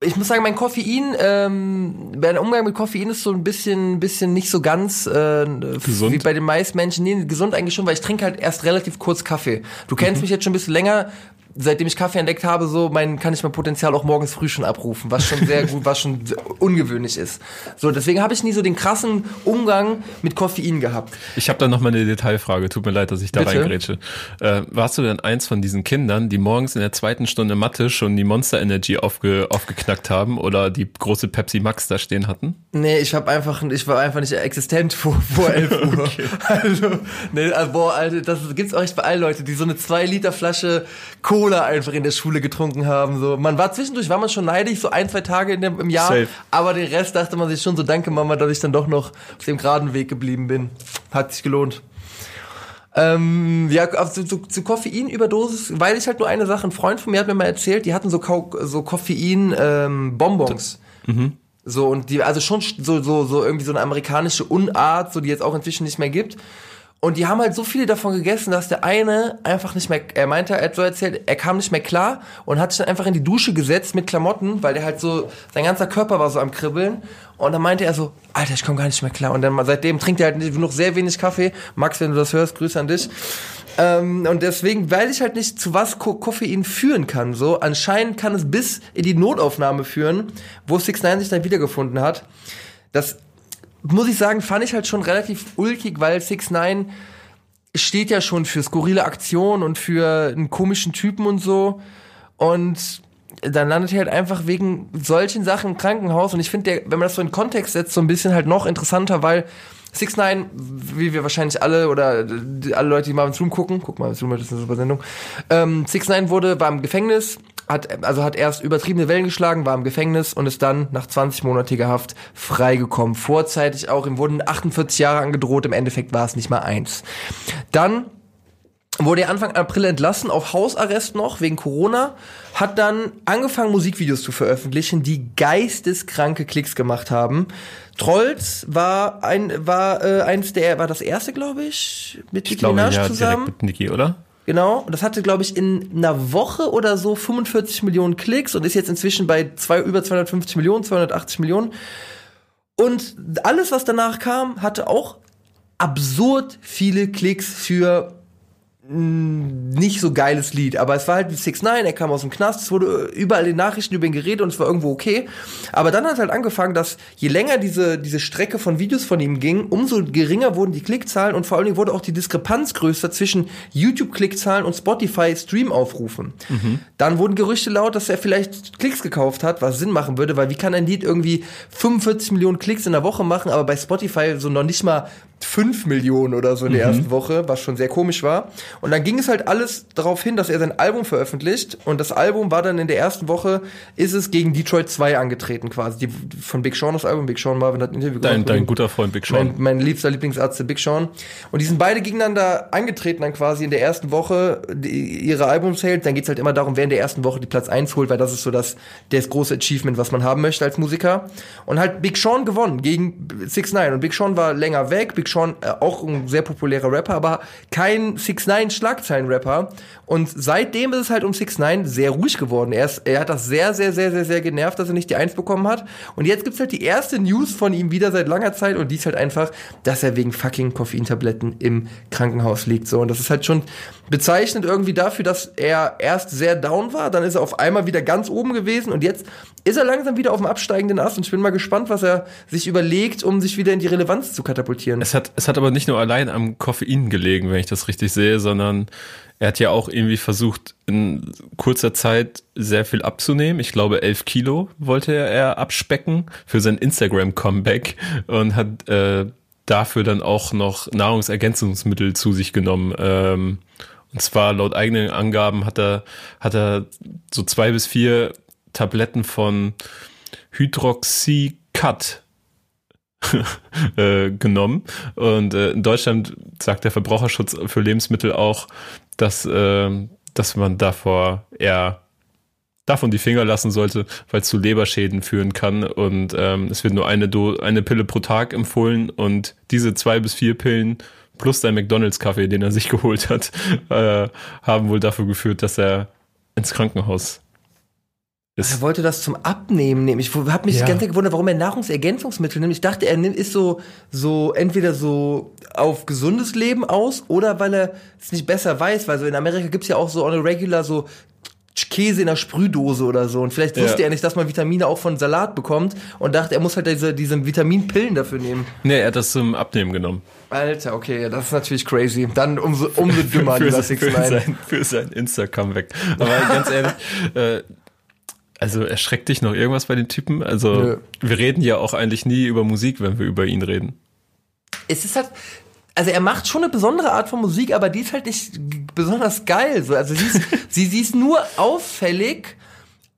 Ich muss sagen, mein Koffein, ähm, mein Umgang mit Koffein ist so ein bisschen, bisschen nicht so ganz äh, Gesund? wie bei den meisten Menschen. Nee, gesund eigentlich schon, weil ich trinke halt erst relativ kurz Kaffee. Du kennst mich jetzt schon ein bisschen länger. Seitdem ich Kaffee entdeckt habe, so mein kann ich mein Potenzial auch morgens früh schon abrufen, was schon sehr gut, was schon ungewöhnlich ist. So, deswegen habe ich nie so den krassen Umgang mit Koffein gehabt. Ich habe da noch mal eine Detailfrage. Tut mir leid, dass ich da Bitte? reingrätsche. Äh, warst du denn eins von diesen Kindern, die morgens in der zweiten Stunde Mathe schon die Monster Energy aufge, aufgeknackt haben oder die große Pepsi Max da stehen hatten? Nee, ich habe einfach, ich war einfach nicht existent vor, vor 11 Uhr. Also, nee, also, boah, Alter, das gibt's auch echt bei allen Leuten, die so eine 2 Liter Flasche Cola einfach in der Schule getrunken haben. So, man war zwischendurch, war man schon neidisch, so ein, zwei Tage in dem, im Jahr. Safe. Aber den Rest dachte man sich schon so, danke Mama, dass ich dann doch noch auf dem geraden Weg geblieben bin. Hat sich gelohnt. Ähm, ja, also zu, zu Koffeinüberdosis, weil ich halt nur eine Sache, ein Freund von mir hat mir mal erzählt, die hatten so, Kau so Koffein-Bonbons. So, und die, also schon so, so, so irgendwie so eine amerikanische Unart, so die jetzt auch inzwischen nicht mehr gibt. Und die haben halt so viele davon gegessen, dass der eine einfach nicht mehr, er meinte, er hat so erzählt, er kam nicht mehr klar und hat sich dann einfach in die Dusche gesetzt mit Klamotten, weil der halt so, sein ganzer Körper war so am Kribbeln. Und dann meinte er so, Alter, ich komme gar nicht mehr klar. Und dann seitdem trinkt er halt noch sehr wenig Kaffee. Max, wenn du das hörst, Grüße an dich. Ähm, und deswegen weiß ich halt nicht, zu was Ko Koffein führen kann. So, anscheinend kann es bis in die Notaufnahme führen, wo 6 9 sich dann wiedergefunden hat. Das muss ich sagen, fand ich halt schon relativ ulkig, weil 6 9 steht ja schon für skurrile Aktionen und für einen komischen Typen und so. Und dann landet er halt einfach wegen solchen Sachen im Krankenhaus. Und ich finde, wenn man das so in Kontext setzt, so ein bisschen halt noch interessanter, weil 6 9 wie wir wahrscheinlich alle oder alle Leute, die Marvin's Room gucken, guck mal, Room das ist eine super Sendung, ähm, 6 9 wurde, war im Gefängnis, hat, also hat erst übertriebene Wellen geschlagen, war im Gefängnis und ist dann nach 20-monatiger Haft freigekommen. Vorzeitig auch, ihm wurden 48 Jahre angedroht, im Endeffekt war es nicht mal eins. Dann wurde er Anfang April entlassen, auf Hausarrest noch, wegen Corona, hat dann angefangen, Musikvideos zu veröffentlichen, die geisteskranke Klicks gemacht haben. Trolls war ein, war äh, eins der, war das erste, glaube ich, mit Ich Nicki glaube, Minaj ja, zusammen. direkt mit Niki, oder? Genau, und das hatte, glaube ich, in einer Woche oder so 45 Millionen Klicks und ist jetzt inzwischen bei zwei, über 250 Millionen, 280 Millionen. Und alles, was danach kam, hatte auch absurd viele Klicks für nicht so geiles Lied, aber es war halt wie 6 9 er kam aus dem Knast, es wurde überall in Nachrichten über ihn geredet und es war irgendwo okay. Aber dann hat halt angefangen, dass je länger diese, diese Strecke von Videos von ihm ging, umso geringer wurden die Klickzahlen und vor allen Dingen wurde auch die Diskrepanz größer zwischen YouTube-Klickzahlen und Spotify-Stream-Aufrufen. Dann wurden Gerüchte laut, dass er vielleicht Klicks gekauft hat, was Sinn machen würde, weil wie kann ein Lied irgendwie 45 Millionen Klicks in der Woche machen, aber bei Spotify so noch nicht mal 5 Millionen oder so in der ersten Woche, was schon sehr komisch war. Und dann ging es halt alles darauf hin, dass er sein Album veröffentlicht. Und das Album war dann in der ersten Woche, ist es gegen Detroit 2 angetreten quasi. Die, von Big Sean das Album, Big Sean Marvin hat ein Interview Dein, gemacht. dein guter Freund Big Sean. Mein, mein liebster Lieblingsarzt, Big Sean. Und die sind beide gegeneinander angetreten dann quasi in der ersten Woche die, ihre Albums hält. Dann geht's halt immer darum, wer in der ersten Woche die Platz 1 holt, weil das ist so das, das große Achievement, was man haben möchte als Musiker. Und halt Big Sean gewonnen gegen 6 9 Und Big Sean war länger weg. Big Sean äh, auch ein sehr populärer Rapper, aber kein 6 9 Schlagzeilen-Rapper. Und seitdem ist es halt um 6 9 sehr ruhig geworden. Er, ist, er hat das sehr, sehr, sehr, sehr, sehr genervt, dass er nicht die 1 bekommen hat. Und jetzt gibt's halt die erste News von ihm wieder seit langer Zeit und die ist halt einfach, dass er wegen fucking Koffeintabletten im Krankenhaus liegt. So, und das ist halt schon bezeichnend irgendwie dafür, dass er erst sehr down war, dann ist er auf einmal wieder ganz oben gewesen und jetzt ist er langsam wieder auf dem absteigenden Ast und ich bin mal gespannt, was er sich überlegt, um sich wieder in die Relevanz zu katapultieren. Es hat, es hat aber nicht nur allein am Koffein gelegen, wenn ich das richtig sehe, sondern er hat ja auch irgendwie versucht, in kurzer Zeit sehr viel abzunehmen. Ich glaube, elf Kilo wollte er abspecken für sein Instagram-Comeback und hat äh, dafür dann auch noch Nahrungsergänzungsmittel zu sich genommen. Ähm, und zwar laut eigenen Angaben hat er, hat er so zwei bis vier Tabletten von Hydroxycut äh, genommen. Und äh, in Deutschland sagt der Verbraucherschutz für Lebensmittel auch, dass, äh, dass man davor eher davon die Finger lassen sollte, weil es zu Leberschäden führen kann. Und ähm, es wird nur eine, Do eine Pille pro Tag empfohlen und diese zwei bis vier Pillen plus sein McDonalds-Kaffee, den er sich geholt hat, äh, haben wohl dafür geführt, dass er ins Krankenhaus Er wollte das zum Abnehmen nehmen. Ich habe mich Ja. die ganze Zeit gewundert, warum er Nahrungsergänzungsmittel nimmt. Ich dachte, er nimmt, ist so, so entweder so auf gesundes Leben aus oder weil er es nicht besser weiß. Weil so in Amerika gibt's ja auch so on a regular so Käse in der Sprühdose oder so. Und vielleicht wusste Ja. er nicht, dass man Vitamine auch von Salat bekommt und dachte, er muss halt diese, diese Vitaminpillen dafür nehmen. Nee, er hat das zum Abnehmen genommen. Alter, okay, das ist natürlich crazy. Dann umso, umso dümmer für, für, sein, für sein Insta-Comeback. Aber ganz ehrlich, äh, also erschreckt dich noch irgendwas bei den Typen? Also Nö. wir reden ja auch eigentlich nie über Musik, wenn wir über ihn reden. es ist halt, also er macht schon eine besondere Art von Musik, aber die ist halt nicht besonders geil. So. Also sie ist, sie, sie ist nur auffällig,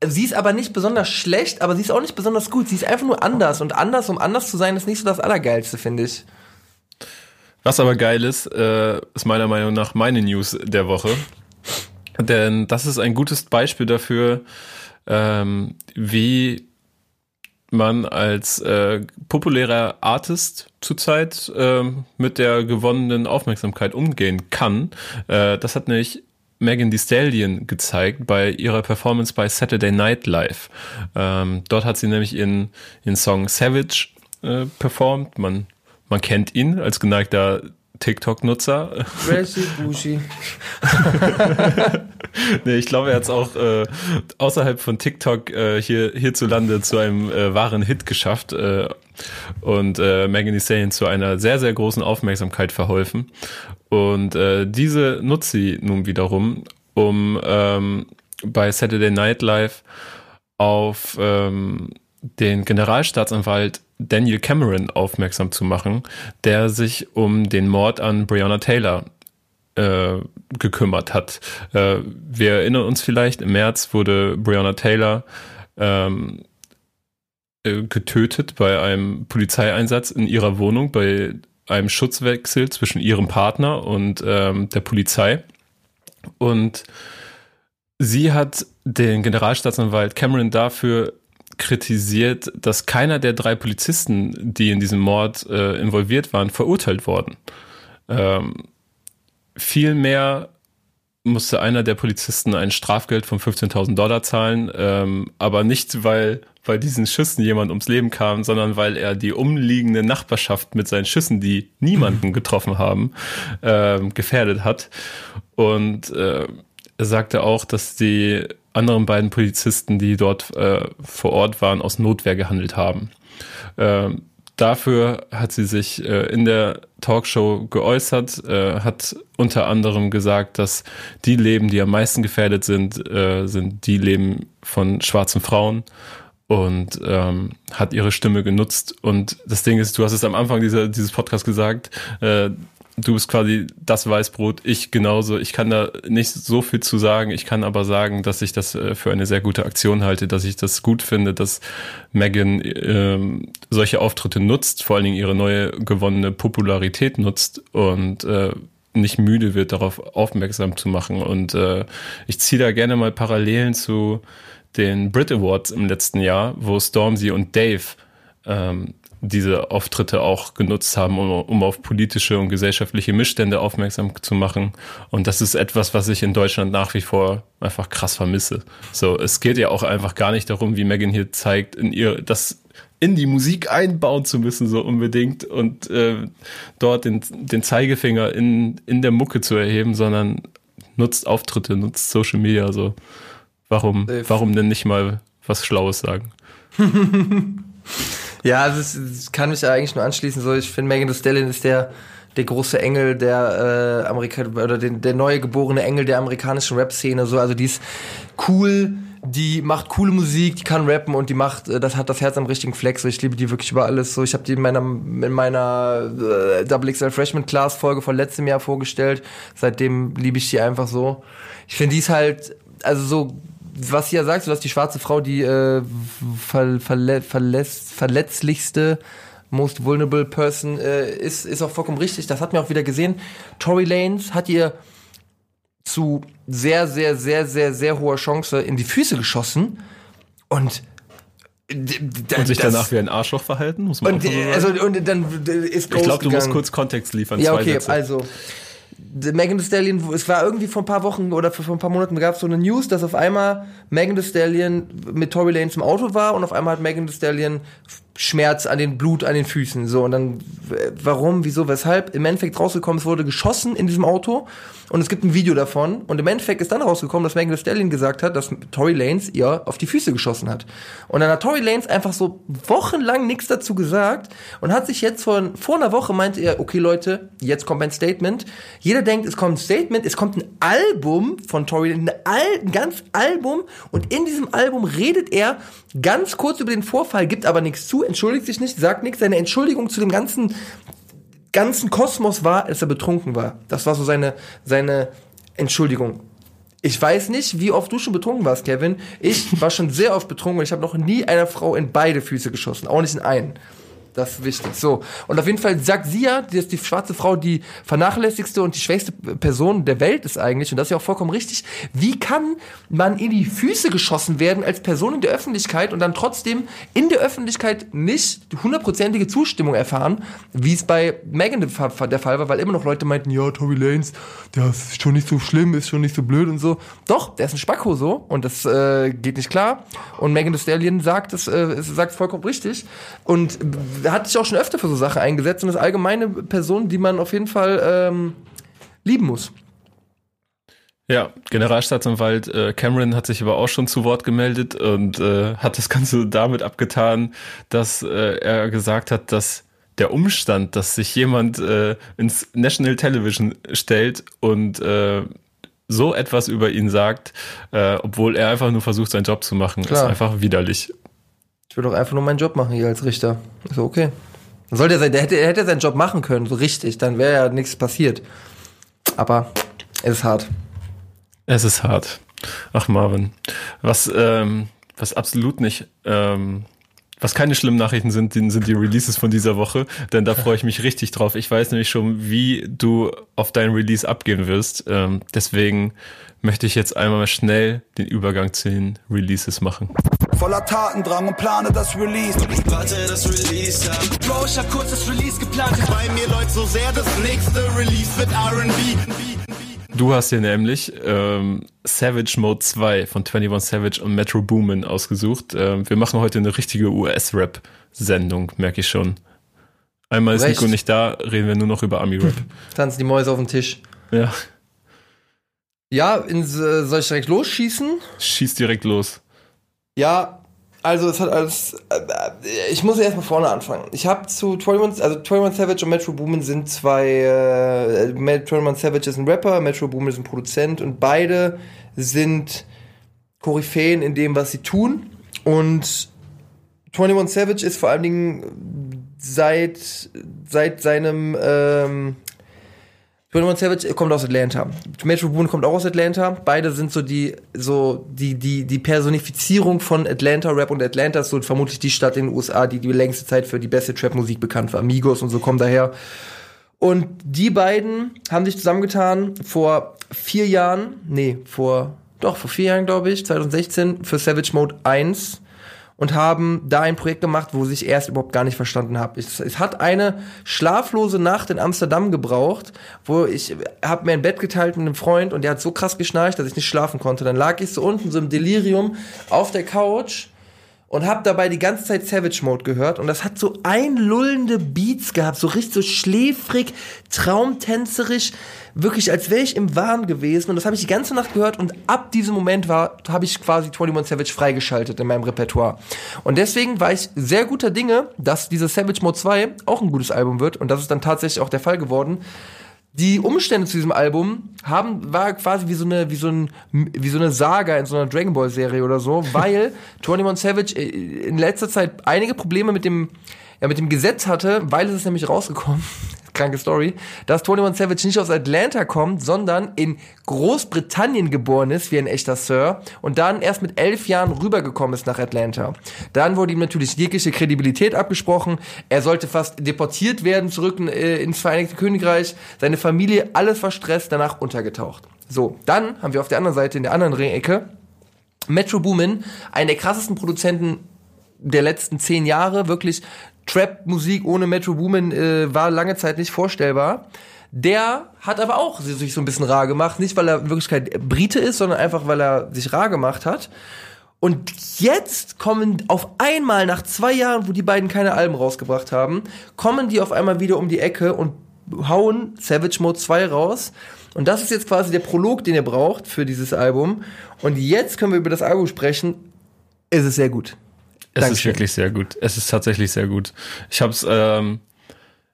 sie ist aber nicht besonders schlecht, aber sie ist auch nicht besonders gut. Sie ist einfach nur anders und anders, um anders zu sein, ist nicht so das Allergeilste, finde ich. Was aber geil ist, äh, ist meiner Meinung nach meine News der Woche. Denn das ist ein gutes Beispiel dafür, ähm, wie man als äh, populärer Artist zurzeit ähm, mit der gewonnenen Aufmerksamkeit umgehen kann. Äh, das hat nämlich Megan Thee Stallion gezeigt bei ihrer Performance bei Saturday Night Live. Ähm, dort hat sie nämlich ihren, ihren Song Savage äh, performt. Man, man kennt ihn als geneigter TikTok-Nutzer. Crazy Bushi. nee, ich glaube, er hat es auch äh, außerhalb von TikTok äh, hier hierzulande zu einem äh, wahren Hit geschafft äh, und äh, Megan Thee Stallion zu einer sehr, sehr großen Aufmerksamkeit verholfen. Und äh, diese nutzt sie nun wiederum, um ähm, bei Saturday Night Live auf ähm, den Generalstaatsanwalt Daniel Cameron aufmerksam zu machen, der sich um den Mord an Breonna Taylor äh, gekümmert hat. Äh, wir erinnern uns vielleicht, im März wurde Breonna Taylor ähm, äh, getötet bei einem Polizeieinsatz in ihrer Wohnung, bei einem Schutzwechsel zwischen ihrem Partner und ähm, der Polizei. Und sie hat den Generalstaatsanwalt Cameron dafür kritisiert, dass keiner der drei Polizisten, die in diesem Mord äh, involviert waren, verurteilt worden. Ähm, Vielmehr musste einer der Polizisten ein Strafgeld von 15.000 Dollar zahlen, ähm, aber nicht, weil bei diesen Schüssen jemand ums Leben kam, sondern weil er die umliegende Nachbarschaft mit seinen Schüssen, die niemanden getroffen haben, ähm, gefährdet hat. Und äh, er sagte auch, dass die anderen beiden Polizisten, die dort äh, vor Ort waren, aus Notwehr gehandelt haben. Ähm, dafür hat sie sich äh, in der Talkshow geäußert, äh, hat unter anderem gesagt, dass die Leben, die am meisten gefährdet sind, äh, sind die Leben von schwarzen Frauen und ähm, hat ihre Stimme genutzt. Und das Ding ist, du hast es am Anfang dieser, dieses Podcast gesagt, äh, du bist quasi das Weißbrot, ich genauso. Ich kann da nicht so viel zu sagen. Ich kann aber sagen, dass ich das äh, für eine sehr gute Aktion halte, dass ich das gut finde, dass Megan ähm, solche Auftritte nutzt, vor allen Dingen ihre neue gewonnene Popularität nutzt und äh, nicht müde wird, darauf aufmerksam zu machen. Und äh, ich ziehe da gerne mal Parallelen zu den Brit Awards im letzten Jahr, wo Stormzy und Dave ähm, diese Auftritte auch genutzt haben, um, um auf politische und gesellschaftliche Missstände aufmerksam zu machen. Und das ist etwas, was ich in Deutschland nach wie vor einfach krass vermisse. So, es geht ja auch einfach gar nicht darum, wie Megan hier zeigt, in ihr das in die Musik einbauen zu müssen, so unbedingt und äh, dort den, den Zeigefinger in, in der Mucke zu erheben, sondern nutzt Auftritte, nutzt Social Media, so. Warum, Safe. warum denn nicht mal was Schlaues sagen? Ja, also es kann mich eigentlich nur anschließen. So, ich finde Megan Thee Stallion ist der der große Engel der äh, Amerika oder den, der neue geborene Engel der amerikanischen Rap-Szene. So, also die ist cool, die macht coole Musik, die kann rappen und die macht, äh, das hat das Herz am richtigen Fleck. So, ich liebe die wirklich über alles. So, ich habe die in meiner in meiner äh, Double XL Freshman Class Folge von letztem Jahr vorgestellt. Seitdem liebe ich die einfach so. Ich finde, die ist halt, also so was sie ja sagt, so dass die schwarze Frau die äh, ver, verle, verletz, verletzlichste, most vulnerable person äh, ist, ist auch vollkommen richtig. Das hat mir auch wieder gesehen. Tory Lanez hat ihr zu sehr, sehr, sehr, sehr, sehr hoher Chance in die Füße geschossen und Und sich danach wie ein Arschloch verhalten, muss man und, auch so sagen. also, und dann ist Ich glaube, du musst kurz Kontext liefern. Ja, okay, also Megan Thee Stallion, es war irgendwie vor ein paar Wochen oder vor, ein paar Monaten gab es so eine News, dass auf einmal Megan Thee Stallion mit Tory Lanez im Auto war und auf einmal hat Megan Thee Stallion Schmerz an den Blut an den Füßen. So, und dann, warum, wieso, weshalb? Im Endeffekt rausgekommen, es wurde geschossen in diesem Auto und es gibt ein Video davon. Und im Endeffekt ist dann rausgekommen, dass Megan Thee Stallion gesagt hat, dass Tory Lanez ihr auf die Füße geschossen hat. Und dann hat Tory Lanez einfach so wochenlang nichts dazu gesagt und hat sich jetzt vor, vor einer Woche meinte er, okay Leute, jetzt kommt ein Statement. Jeder denkt, es kommt ein Statement, es kommt ein Album von Tory Lanez, ein, ein ganz Album und in diesem Album redet er ganz kurz über den Vorfall, gibt aber nichts zu, entschuldigt sich nicht, sagt nichts. Seine Entschuldigung zu dem ganzen, ganzen Kosmos war, dass er betrunken war. Das war so seine, seine Entschuldigung. Ich weiß nicht, wie oft du schon betrunken warst, Kevin. Ich war schon sehr oft betrunken und ich habe noch nie einer Frau in beide Füße geschossen, auch nicht in einen. Das ist wichtig. So. Und auf jeden Fall sagt sie ja, dass die schwarze Frau die vernachlässigste und die schwächste Person der Welt ist eigentlich. Und das ist ja auch vollkommen richtig. Wie kann man in die Füße geschossen werden als Person in der Öffentlichkeit und dann trotzdem in der Öffentlichkeit nicht hundertprozentige Zustimmung erfahren, wie es bei Megan der Fall war, weil immer noch Leute meinten, ja, Tory Lanez, der ist schon nicht so schlimm, ist schon nicht so blöd und so. Doch, der ist ein Spacko so und das äh, geht nicht klar. Und Megan Thee Stallion sagt es, äh, sagt vollkommen richtig. Und hat sich auch schon öfter für so Sachen eingesetzt und ist allgemeine Person, die man auf jeden Fall ähm, lieben muss. Ja, Generalstaatsanwalt äh, Cameron hat sich aber auch schon zu Wort gemeldet und äh, hat das Ganze damit abgetan, dass äh, er gesagt hat, dass der Umstand, dass sich jemand äh, ins National Television stellt und äh, so etwas über ihn sagt, äh, obwohl er einfach nur versucht, seinen Job zu machen, Klar. ist einfach widerlich. Ich will doch einfach nur meinen Job machen hier als Richter. Ist so, okay. Dann soll der sein, der hätte, er hätte seinen Job machen können, so richtig, dann wäre ja nichts passiert. Aber es ist hart. Es ist hart. Ach Marvin, was ähm, was absolut nicht ähm, was keine schlimmen Nachrichten sind, sind die Releases von dieser Woche, denn da freue ich mich richtig drauf. Ich weiß nämlich schon, wie du auf dein Release abgehen wirst. Ähm, deswegen möchte ich jetzt einmal schnell den Übergang zu den Releases machen. Voller Tatendrang und plane das Release. Warte, das Release ab. Bro, ich hab kurz das Release geplant. Bei mir läuft so sehr das nächste Release mit R&B. Du hast hier nämlich ähm, Savage Mode 2 von 21 Savage und Metro Boomin ausgesucht. Ähm, wir machen heute eine richtige US-Rap-Sendung, merke ich schon. Einmal ist Recht. Nico nicht da, reden wir nur noch über Ami-Rap. Tanzen die Mäuse auf dem Tisch. ja, Ja, in, äh, soll ich direkt losschießen? schieß direkt los. Ja, also es hat alles. Äh, ich muss erstmal vorne anfangen. Ich habe zu 21, also 21 Savage und Metro Boomin sind zwei. Äh, Met- 21 Savage ist ein Rapper, Metro Boomin ist ein Produzent und beide sind Koryphäen in dem, was sie tun. Und 21 Savage ist vor allen Dingen seit, seit seinem. Ähm, 21 Savage kommt aus Atlanta. Metro Boomin kommt auch aus Atlanta. Beide sind so die, so die, die, die Personifizierung von Atlanta Rap und Atlanta ist so vermutlich die Stadt in den USA, die die längste Zeit für die beste Trap-Musik bekannt war. Amigos und so kommen daher. Und die beiden haben sich zusammengetan vor vier Jahren, nee, vor, doch, vor vier Jahren, glaube ich, 2016, für Savage Mode 1 und haben da ein Projekt gemacht, wo ich erst überhaupt gar nicht verstanden habe. Es, es hat eine schlaflose Nacht in Amsterdam gebraucht, wo ich habe mir ein Bett geteilt mit einem Freund und der hat so krass geschnarcht, dass ich nicht schlafen konnte. Dann lag ich so unten so im Delirium auf der Couch und hab dabei die ganze Zeit Savage Mode gehört. Und das hat so einlullende Beats gehabt, so richtig so schläfrig, traumtänzerisch, wirklich als wäre ich im Wahn gewesen. Und das habe ich die ganze Nacht gehört und ab diesem Moment war habe ich quasi 21 Savage freigeschaltet in meinem Repertoire. Und deswegen war ich sehr guter Dinge, dass dieses Savage Mode 2 auch ein gutes Album wird. Und das ist dann tatsächlich auch der Fall geworden die Umstände zu diesem Album haben war quasi wie so eine wie so ein wie so eine Saga in so einer Dragon Ball Serie oder so, weil 21 Savage äh, in letzter Zeit einige Probleme mit dem ja mit dem Gesetz hatte, weil es ist nämlich rausgekommen. Kranke Story, dass 21 Savage nicht aus Atlanta kommt, sondern in Großbritannien geboren ist, wie ein echter Sir, und dann erst mit elf Jahren rübergekommen ist nach Atlanta. Dann wurde ihm natürlich jegliche Kredibilität abgesprochen. Er sollte fast deportiert werden, zurück äh, ins Vereinigte Königreich. Seine Familie, alles war Stress, danach untergetaucht. So, dann haben wir auf der anderen Seite, in der anderen Ecke, Metro Boomin, einen der krassesten Produzenten der letzten zehn Jahre, wirklich Trap-Musik ohne Metro Boomin äh, war lange Zeit nicht vorstellbar. Der hat aber auch sich so ein bisschen rar gemacht. Nicht, weil er in Wirklichkeit Brite ist, sondern einfach, weil er sich rar gemacht hat. Und jetzt kommen auf einmal, nach zwei Jahren, wo die beiden keine Alben rausgebracht haben, kommen die auf einmal wieder um die Ecke und hauen Savage Mode 2 raus. Und das ist jetzt quasi der Prolog, den ihr braucht für dieses Album. Und jetzt können wir über das Album sprechen. Es ist sehr gut. Es Dankeschön. ist wirklich sehr gut. Es ist tatsächlich sehr gut. Ich habe es ähm,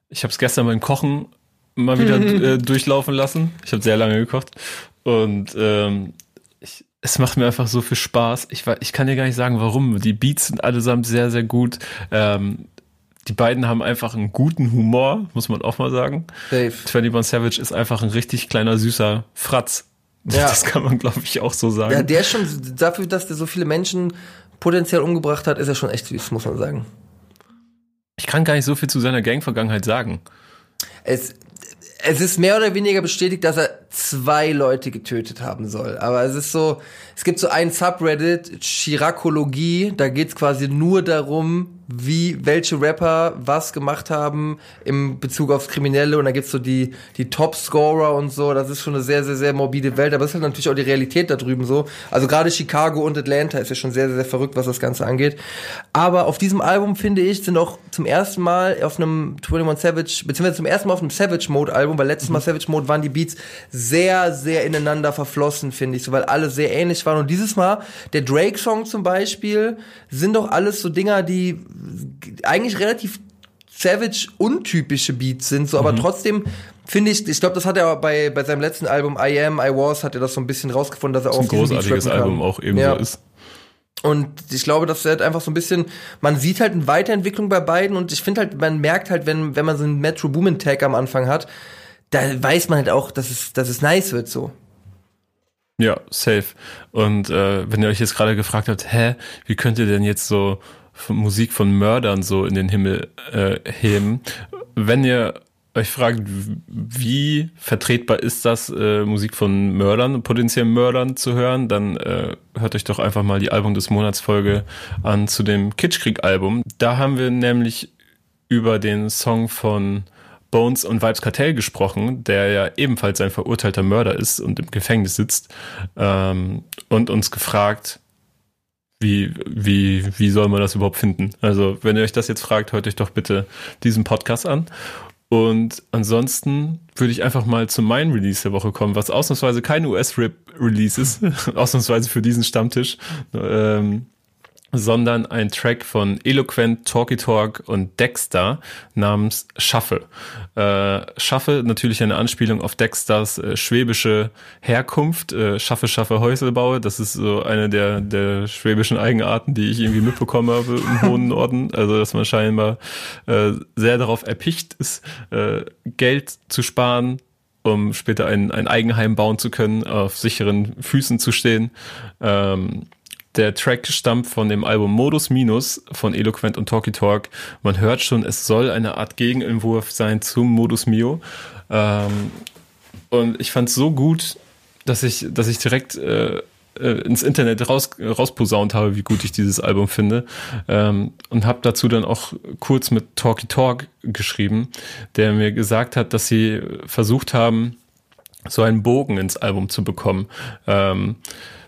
ich hab's gestern beim Kochen mal wieder äh, durchlaufen lassen. Ich habe sehr lange gekocht. Und ähm, ich, es macht mir einfach so viel Spaß. Ich, ich kann dir gar nicht sagen, warum. Die Beats sind allesamt sehr, sehr gut. Ähm, die beiden haben einfach einen guten Humor, muss man auch mal sagen. Safe. 21 Savage ist einfach ein richtig kleiner, süßer Fratz. Ja. Das kann man, glaube ich, auch so sagen. Ja, der ist schon, dafür, dass der so viele Menschen potenziell umgebracht hat, ist er schon echt süß, muss man sagen. ich kann gar nicht so viel zu seiner Gang-Vergangenheit sagen. Es, es ist mehr oder weniger bestätigt, dass er zwei Leute getötet haben soll. Aber es ist so, es gibt so ein Subreddit, Chiracologie, da geht's quasi nur darum, wie welche Rapper was gemacht haben im Bezug aufs Kriminelle und da gibt's so die die Top-Scorer und so. Das ist schon eine sehr sehr sehr morbide Welt, aber es ist halt natürlich auch die Realität da drüben so. Also gerade Chicago und Atlanta ist ja schon sehr sehr, sehr verrückt, was das Ganze angeht. Aber auf diesem Album finde ich sind auch zum ersten Mal auf einem 21 Savage beziehungsweise zum ersten Mal auf einem Savage Mode Album, weil letztes Mal Savage Mode waren die Beats sehr sehr ineinander verflossen, finde ich, so weil alle sehr ähnlich waren und dieses Mal der Drake Song zum Beispiel sind doch alles so Dinger, die eigentlich relativ Savage untypische Beats sind, so, aber Mhm. trotzdem finde ich, ich glaube, das hat er bei, bei seinem letzten Album I Am, I Was, hat er das so ein bisschen rausgefunden, dass er auch ein großartiges. Album auch ebenso Ja. ist. Und ich glaube, dass er halt einfach so ein bisschen, man sieht halt eine Weiterentwicklung bei beiden und ich finde halt, man merkt halt, wenn, wenn man so einen Metro Boomin Tag am Anfang hat, da weiß man halt auch, dass es, dass es nice wird so. Ja, safe. Und äh, wenn ihr euch jetzt gerade gefragt habt, hä, wie könnt ihr denn jetzt so Musik von Mördern so in den Himmel äh, heben? Wenn ihr euch fragt, wie vertretbar ist das, äh, Musik von Mördern, potenziellen Mördern zu hören, dann äh, hört euch doch einfach mal die Album des Monats Folge an zu dem Kitschkrieg-Album. Da haben wir nämlich über den Song von Bones und Vibes Kartell gesprochen, der ja ebenfalls ein verurteilter Mörder ist und im Gefängnis sitzt, ähm, und uns gefragt, wie, wie, wie soll man das überhaupt finden? Also, wenn ihr euch das jetzt fragt, hört euch doch bitte diesen Podcast an. Und ansonsten würde ich einfach mal zu meinem Release der Woche kommen, was ausnahmsweise kein US-Rip-Release ist, ausnahmsweise für diesen Stammtisch. Ähm, sondern ein Track von Eloquent, Talky Talk und Dexter namens Schaffe. Äh, Schaffe natürlich eine Anspielung auf Dexters äh, schwäbische Herkunft. Äh, Schaffe, Schaffe, Häuselbaue. Das ist so eine der, der schwäbischen Eigenarten, die ich irgendwie mitbekommen habe im hohen Norden. Also, dass man scheinbar äh, sehr darauf erpicht ist, äh, Geld zu sparen, um später ein, ein Eigenheim bauen zu können, auf sicheren Füßen zu stehen. Ähm, der Track stammt von dem Album Modus Minus von Eloquent und Talky Talk. Man hört schon, es soll eine Art Gegenentwurf sein zum Modus Mio. Ähm, und ich fand es so gut, dass ich, dass ich direkt äh, äh, ins Internet raus, rausposaunt habe, wie gut ich dieses Album finde. Ähm, und habe dazu dann auch kurz mit Talky Talk geschrieben, der mir gesagt hat, dass sie versucht haben, so einen Bogen ins Album zu bekommen. Ähm,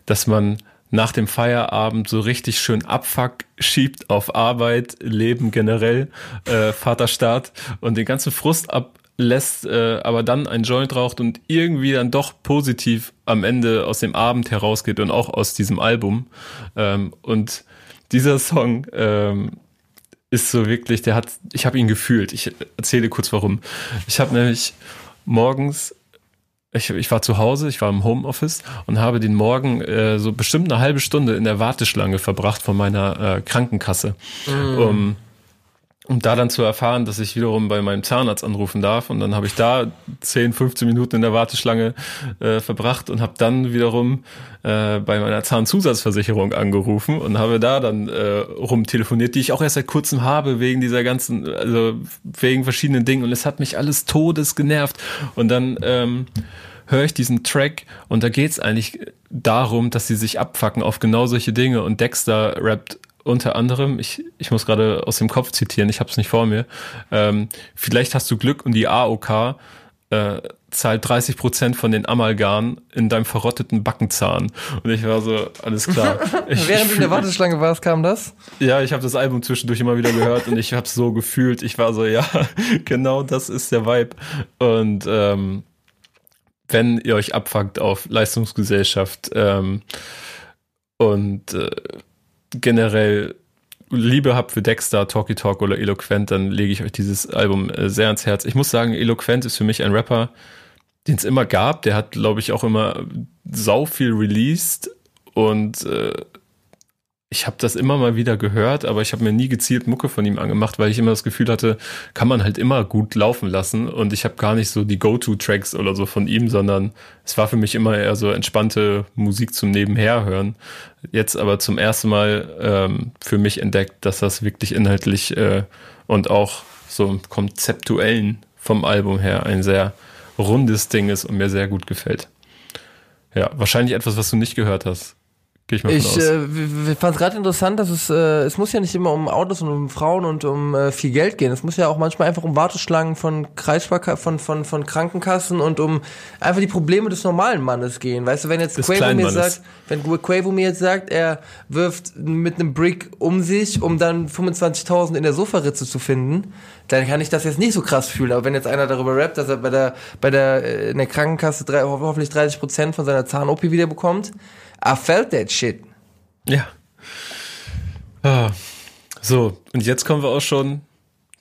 dass man nach dem Feierabend so richtig schön Abfuck schiebt auf Arbeit, Leben generell, äh, Vaterstaat und den ganzen Frust ablässt, äh, aber dann ein Joint raucht und irgendwie dann doch positiv am Ende aus dem Abend herausgeht und auch aus diesem Album. Ähm, und dieser Song ähm, ist so wirklich, der hat, ich habe ihn gefühlt. Ich erzähle kurz warum. Ich habe nämlich morgens ich, ich war zu Hause, ich war im Homeoffice und habe den Morgen äh, so bestimmt eine halbe Stunde in der Warteschlange verbracht von meiner äh, Krankenkasse. Um, um da dann zu erfahren, dass ich wiederum bei meinem Zahnarzt anrufen darf. Und dann habe ich da 10, 15 Minuten in der Warteschlange äh, verbracht und habe dann wiederum äh, bei meiner Zahnzusatzversicherung angerufen und habe da dann äh, rumtelefoniert, die ich auch erst seit kurzem habe, wegen dieser ganzen, also wegen verschiedenen Dingen. Und es hat mich alles todes genervt. Und dann ähm, höre ich diesen Track und da geht's eigentlich darum, dass sie sich abfacken auf genau solche Dinge. Und Dexter rappt unter anderem, ich, ich muss gerade aus dem Kopf zitieren, ich habe es nicht vor mir, ähm, vielleicht hast du Glück und die AOK äh, zahlt 30 Prozent von den Amalgam in deinem verrotteten Backenzahn. Und ich war so, alles klar. Ich, Während ich du in der Warteschlange warst, kam das? ja, ich habe das Album zwischendurch immer wieder gehört und ich habe es so gefühlt. Ich war so, ja, genau das ist der Vibe. Und ähm, wenn ihr euch abfuckt auf Leistungsgesellschaft ähm, und äh, generell Liebe habt für Dexter, Talky Talk oder Eloquent, dann lege ich euch dieses Album äh, sehr ans Herz. Ich muss sagen, Eloquent ist für mich ein Rapper, den es immer gab. Der hat, glaube ich, auch immer sau viel released und äh, ich habe das immer mal wieder gehört, aber ich habe mir nie gezielt Mucke von ihm angemacht, weil ich immer das Gefühl hatte, kann man halt immer gut laufen lassen und ich habe gar nicht so die Go-To-Tracks oder so von ihm, sondern es war für mich immer eher so entspannte Musik zum Nebenherhören. Jetzt aber zum ersten Mal ähm, für mich entdeckt, dass das wirklich inhaltlich äh, und auch so konzeptuellen vom Album her ein sehr rundes Ding ist und mir sehr gut gefällt. Ja, wahrscheinlich etwas, was du nicht gehört hast. Gehe ich mal von Ich aus. äh, fand es gerade interessant, dass es, äh, es muss ja nicht immer um Autos und um Frauen und um äh, viel Geld gehen. Es muss ja auch manchmal einfach um Warteschlangen von Kreissparka von, von, von Krankenkassen und um einfach die Probleme des normalen Mannes gehen. Weißt du, wenn jetzt Des Quavo mir sagt, wenn Quavo mir jetzt sagt, er wirft mit einem Brick um sich, um dann 25.000 in der Sofaritze zu finden, dann kann ich das jetzt nicht so krass fühlen. Aber wenn jetzt einer darüber rappt, dass er bei der, bei der, äh, in der Krankenkasse drei, ho- hoffentlich 30 Prozent von seiner Zahn-OP wieder bekommt, I felt that shit. Ja. Ah. So, und jetzt kommen wir auch schon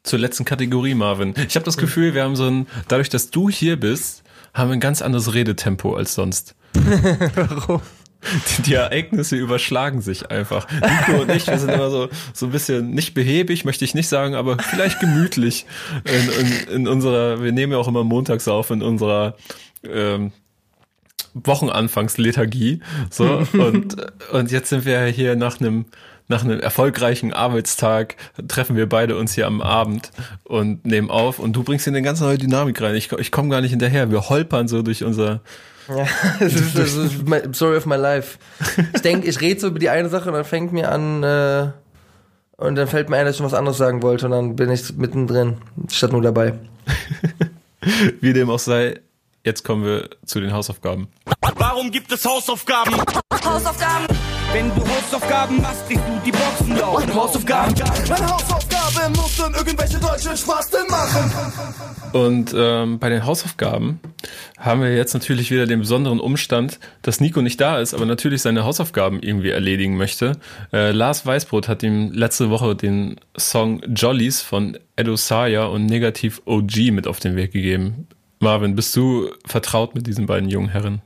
zur letzten Kategorie, Marvin. Ich habe das Gefühl, wir haben so ein, dadurch, dass du hier bist, haben wir ein ganz anderes Redetempo als sonst. Warum? Die, die Ereignisse überschlagen sich einfach. Nico und ich, wir sind immer so, so ein bisschen nicht behäbig, möchte ich nicht sagen, aber vielleicht gemütlich in, in, in unserer, wir nehmen ja auch immer montags auf in unserer ähm, Wochenanfangslethargie. So, und, und jetzt sind wir hier nach einem nach einem erfolgreichen Arbeitstag treffen wir beide uns hier am Abend und nehmen auf und du bringst hier eine ganz neue Dynamik rein. Ich, ich komme gar nicht hinterher. Wir holpern so durch unser Ja, das ist, das ist my, Story of my life. Ich denke, ich rede so über die eine Sache und dann fängt mir an, äh, und dann fällt mir ein, dass ich noch was anderes sagen wollte und dann bin ich mittendrin, statt nur dabei. Wie dem auch sei, jetzt kommen wir zu den Hausaufgaben. Warum gibt es Hausaufgaben? Hausaufgaben. Wenn du Hausaufgaben machst, kriegst du die Boxen, ja. Und Hausaufgaben. Meine Hausaufgabe muss dann irgendwelche deutschen Spasten machen. Und ähm, bei den Hausaufgaben haben wir jetzt natürlich wieder den besonderen Umstand, dass Nico nicht da ist, aber natürlich seine Hausaufgaben irgendwie erledigen möchte. Äh, Lars Weißbrot hat ihm letzte Woche den Song Jollies von Edo Saya und Negativ OG mit auf den Weg gegeben. Marvin, bist du vertraut mit diesen beiden jungen Herren?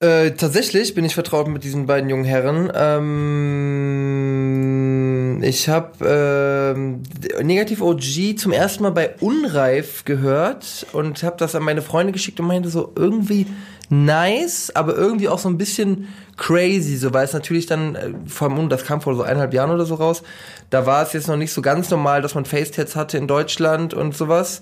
Äh, tatsächlich bin ich vertraut mit diesen beiden jungen Herren. Ähm, ich habe ähm, Negativ OG zum ersten Mal bei Unreif gehört und habe das an meine Freunde geschickt und meinte so irgendwie nice, aber irgendwie auch so ein bisschen crazy, so weil es natürlich dann äh, vom das kam vor so eineinhalb Jahren oder so raus. Da war es jetzt noch nicht so ganz normal, dass man Facetats hatte in Deutschland und sowas.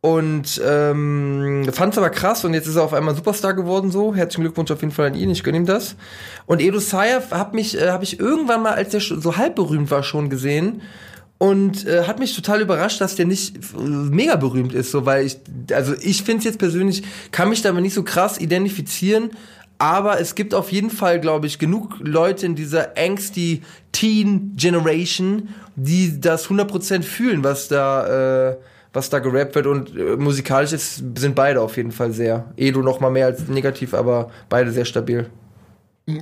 Und ähm, fand es aber krass und jetzt ist er auf einmal Superstar geworden so. Herzlichen Glückwunsch auf jeden Fall an ihn, ich gönne ihm das. Und Edo Sayer hat mich, äh, habe ich irgendwann mal, als der so halb berühmt war, schon gesehen. Und äh, hat mich total überrascht, dass der nicht äh, mega berühmt ist, so weil ich, also ich finde es jetzt persönlich, kann mich damit nicht so krass identifizieren, aber es gibt auf jeden Fall, glaube ich, genug Leute in dieser angsty Teen Generation, die das 100% fühlen, was da, äh, was da gerappt wird und äh, musikalisch ist, sind beide auf jeden Fall sehr. Edo noch mal mehr als negativ, aber beide sehr stabil.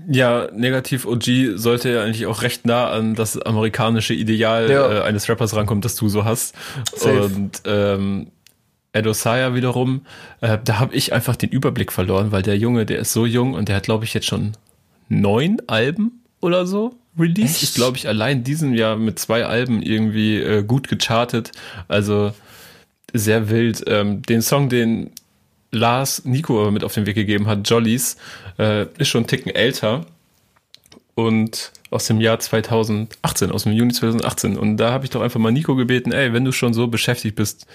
Ja, Negativ OG sollte ja eigentlich auch recht nah an das amerikanische Ideal Ja. äh, eines Rappers rankommen, das du so hast. Safe. Und ähm, Edo Saya wiederum, äh, da habe ich einfach den Überblick verloren, weil der Junge, der ist so jung und der hat, glaube ich, jetzt schon neun Alben oder so released. Echt? Ist, glaube ich, allein diesen Jahr mit zwei Alben irgendwie äh, gut gechartet. Also sehr wild. Ähm, den Song, den Lars Nico mit auf den Weg gegeben hat, Jollies, äh, ist schon einen Ticken älter und aus dem Jahr 2018, aus dem Juni 2018. Und da habe ich doch einfach mal Nico gebeten, ey, wenn du schon so beschäftigt bist,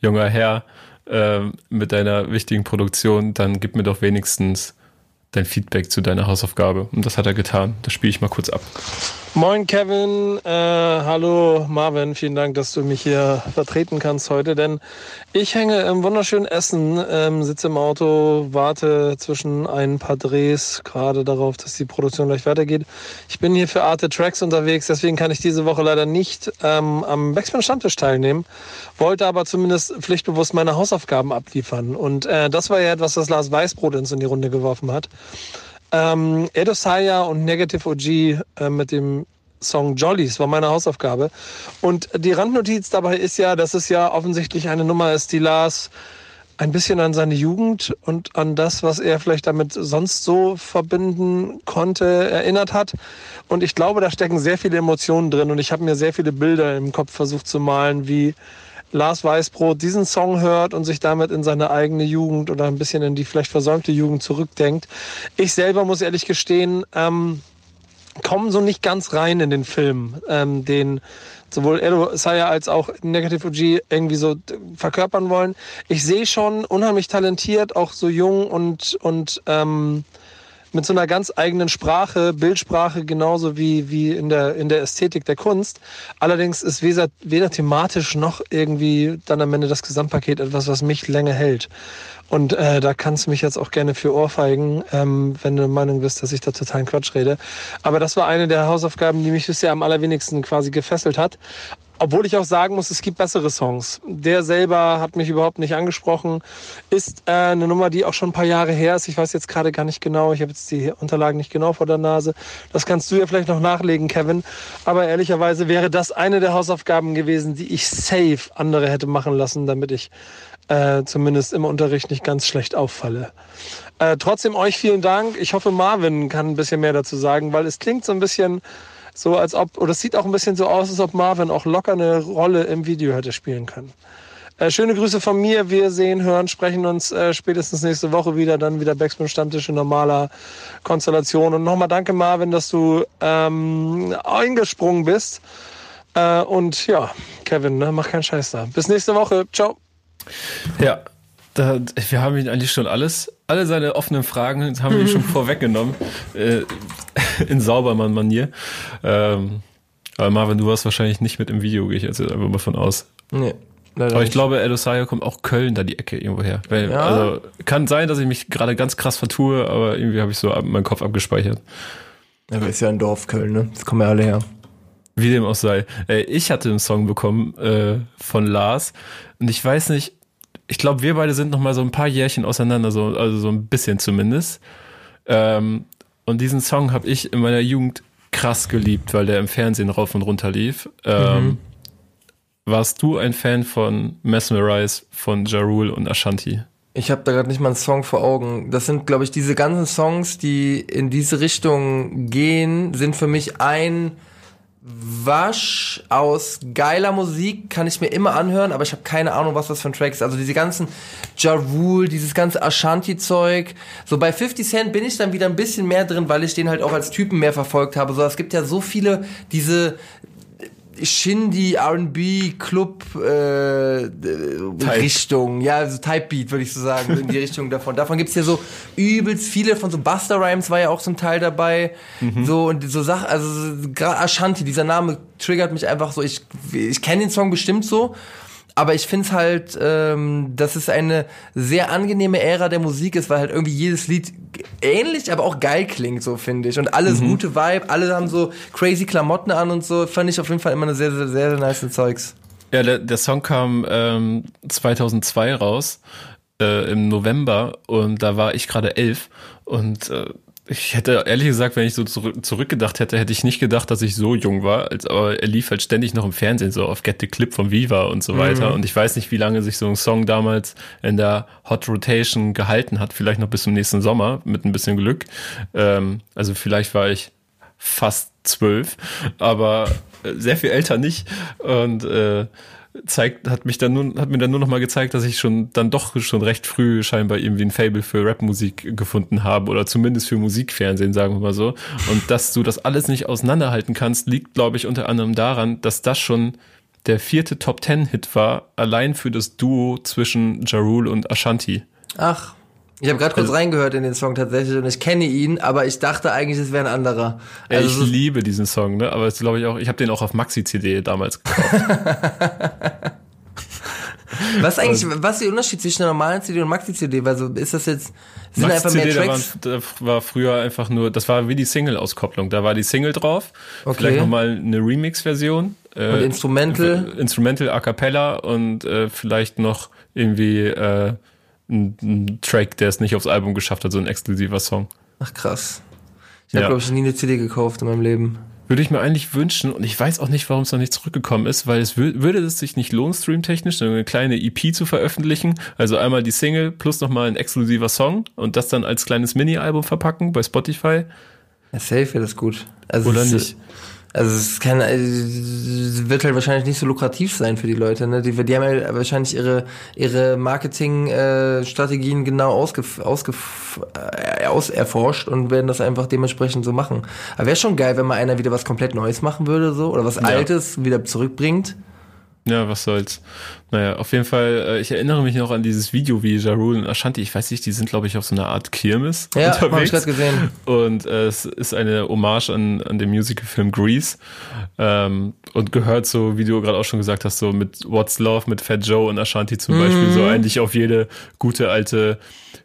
junger Herr, äh, mit deiner wichtigen Produktion, dann gib mir doch wenigstens dein Feedback zu deiner Hausaufgabe. Und das hat er getan. Das spiele ich mal kurz ab. Moin Kevin, äh, hallo Marvin, vielen Dank, dass du mich hier vertreten kannst heute, denn ich hänge im wunderschönen Essen, ähm, sitze im Auto, warte zwischen ein paar Drehs gerade darauf, dass die Produktion gleich weitergeht. Ich bin hier für Arte Tracks unterwegs, deswegen kann ich diese Woche leider nicht ähm, am Backspin Stammtisch teilnehmen, wollte aber zumindest pflichtbewusst meine Hausaufgaben abliefern und äh, das war ja etwas, was Lars Weißbrot uns in die Runde geworfen hat. Ähm, Edo Saya und Negative OG äh, mit dem Song Jollies war meine Hausaufgabe. Und die Randnotiz dabei ist ja, dass es ja offensichtlich eine Nummer ist, die Lars ein bisschen an seine Jugend und an das, was er vielleicht damit sonst so verbinden konnte, erinnert hat. Und ich glaube, da stecken sehr viele Emotionen drin und ich habe mir sehr viele Bilder im Kopf versucht zu malen, wie Lars Weißbrot diesen Song hört und sich damit in seine eigene Jugend oder ein bisschen in die vielleicht versäumte Jugend zurückdenkt. Ich selber muss ehrlich gestehen, ähm, kommen so nicht ganz rein in den Film, ähm, den sowohl Edo Saya als auch Negative OG irgendwie so verkörpern wollen. Ich sehe schon unheimlich talentiert, auch so jung und, und ähm, mit so einer ganz eigenen Sprache, Bildsprache genauso wie, wie in, der, in der Ästhetik der Kunst. Allerdings ist weder, weder thematisch noch irgendwie dann am Ende das Gesamtpaket etwas, was mich länger hält. Und äh, da kannst du mich jetzt auch gerne für ohrfeigen, ähm, wenn du der Meinung bist, dass ich da totalen Quatsch rede. Aber das war eine der Hausaufgaben, die mich bisher am allerwenigsten quasi gefesselt hat. Obwohl ich auch sagen muss, es gibt bessere Songs. Der selber hat mich überhaupt nicht angesprochen. Ist äh, eine Nummer, die auch schon ein paar Jahre her ist. Ich weiß jetzt gerade gar nicht genau. Ich habe jetzt die Unterlagen nicht genau vor der Nase. Das kannst du ja vielleicht noch nachlegen, Kevin. Aber ehrlicherweise wäre das eine der Hausaufgaben gewesen, die ich safe andere hätte machen lassen, damit ich äh, zumindest im Unterricht nicht ganz schlecht auffalle. Äh, trotzdem euch vielen Dank. Ich hoffe, Marvin kann ein bisschen mehr dazu sagen, weil es klingt so ein bisschen so, als ob, oder es sieht auch ein bisschen so aus, als ob Marvin auch locker eine Rolle im Video hätte spielen können. Äh, schöne Grüße von mir. Wir sehen, hören, sprechen uns äh, spätestens nächste Woche wieder. Dann wieder Backspin Stammtisch in normaler Konstellation. Und nochmal danke, Marvin, dass du ähm, eingesprungen bist. Äh, und ja, Kevin, ne, mach keinen Scheiß da. Bis nächste Woche. Ciao. Ja, da, wir haben ihn eigentlich schon alles, alle seine offenen Fragen haben wir schon vorweggenommen. Äh, in Saubermann-Manier. Ähm, aber Marvin, du warst wahrscheinlich nicht mit im Video, gehe ich jetzt einfach mal von aus. Nee. Leider aber ich nicht. glaube, Edosayo kommt auch Köln da die Ecke irgendwo her. Weil, ja. Also kann sein, dass ich mich gerade ganz krass vertue, aber irgendwie habe ich so meinen Kopf abgespeichert. Ja, aber ist ja ein Dorf Köln, ne? Das kommen ja alle her. Wie dem auch sei. Ich hatte einen Song bekommen äh, von Lars und ich weiß nicht, ich glaube, wir beide sind noch mal so ein paar Jährchen auseinander, so, also so ein bisschen zumindest. Ähm, und diesen Song habe ich in meiner Jugend krass geliebt, weil der im Fernsehen rauf und runter lief. Ähm, mhm. Warst du ein Fan von Mesmerize, von Ja Rule und Ashanti? Ich habe da gerade nicht mal einen Song vor Augen. Das sind, glaube ich, diese ganzen Songs, die in diese Richtung gehen, sind für mich ein Wasch aus geiler Musik kann ich mir immer anhören, aber ich habe keine Ahnung, was das für ein Track ist. Also diese ganzen Ja Rule, dieses ganze Ashanti-Zeug. So bei 50 Cent bin ich dann wieder ein bisschen mehr drin, weil ich den halt auch als Typen mehr verfolgt habe. So, es gibt ja so viele diese Shindy, R&B, Club äh, Richtung, ja, so Type Beat würde ich so sagen, in die Richtung davon. Davon gibt's ja so übelst viele von so Buster Rhymes war ja auch zum Teil dabei. Mhm. So und so Sachen, also gerade Ashanti, dieser Name triggert mich einfach so. Ich ich kenne den Song bestimmt so aber ich finde es halt, ähm, dass es eine sehr angenehme Ära der Musik ist, weil halt irgendwie jedes Lied ähnlich, aber auch geil klingt, so finde ich. Und alles mhm. gute Vibe, alle haben so crazy Klamotten an und so. Fand ich auf jeden Fall immer eine sehr, sehr, sehr, sehr nice Zeugs. Ja, der, der Song kam ähm, 2002 raus, äh, im November, und da war ich gerade elf. Und äh, ich hätte ehrlich gesagt, wenn ich so zurück, zurückgedacht hätte, hätte ich nicht gedacht, dass ich so jung war. Als, aber er lief halt ständig noch im Fernsehen, so auf Get the Clip von Viva und so weiter. Mhm. Und ich weiß nicht, wie lange sich so ein Song damals in der Hot Rotation gehalten hat. Vielleicht noch bis zum nächsten Sommer mit ein bisschen Glück. Ähm, also vielleicht war ich fast zwölf, aber äh, sehr viel älter nicht. Und äh, zeigt, hat mich dann nur, hat mir dann nur noch mal gezeigt, dass ich schon dann doch schon recht früh scheinbar irgendwie ein Fable für Rapmusik gefunden habe oder zumindest für Musikfernsehen, sagen wir mal so. Und dass du das alles nicht auseinanderhalten kannst, liegt, glaube ich, unter anderem daran, dass das schon der vierte Top Ten Hit war, allein für das Duo zwischen Jarul und Ashanti. Ach. Ich habe gerade kurz reingehört in den Song tatsächlich und ich kenne ihn, aber ich dachte eigentlich, es wäre ein anderer. Ey, Also ich liebe diesen Song, ne? Aber das glaube ich auch, ich habe den auch auf Maxi-CD damals gekauft. was ist eigentlich, was ist der Unterschied zwischen einer normalen CD und Maxi-CD? Weil so ist das jetzt, sind einfach mehr Maxi-CD, da, Tracks? waren, da war früher einfach nur, das war wie die Single-Auskopplung. Da war die Single drauf, Okay. vielleicht nochmal eine Remix-Version. Äh, Und Instrumental? Instrumental A Cappella und äh, vielleicht noch irgendwie äh, ein, ein Track, der es nicht aufs Album geschafft hat, so ein exklusiver Song. Ach krass. Ich habe, Ja. glaube ich, nie eine CD gekauft in meinem Leben. Würde ich mir eigentlich wünschen und ich weiß auch nicht, warum es noch nicht zurückgekommen ist, weil es wür würde es sich nicht lohnen, streamtechnisch eine kleine EP zu veröffentlichen. Also einmal die Single plus nochmal ein exklusiver Song und das dann als kleines Mini-Album verpacken bei Spotify. Ja, safe wäre das gut. Also Oder nicht? Also es kann, äh, es wird halt wahrscheinlich nicht so lukrativ sein für die Leute. Ne? Die, die haben ja wahrscheinlich ihre ihre Marketing-Strategien genau ausgef, ausgef, äh, aus erforscht und werden das einfach dementsprechend so machen. Aber wäre schon geil, wenn mal einer wieder was komplett Neues machen würde, so oder was Altes wieder zurückbringt. Ja, was soll's. Naja, auf jeden Fall, äh, ich erinnere mich noch an dieses Video, wie Ja Rule und Ashanti, ich weiß nicht, die sind, glaube ich, auf so einer Art Kirmes Ja, hab ich unterwegs. grad gesehen. Und äh, es ist eine Hommage an, an den Musicalfilm Grease ähm, und gehört so, wie du gerade auch schon gesagt hast, so mit What's Love, mit Fat Joe und Ashanti zum Beispiel, Mhm. so eigentlich auf jede gute alte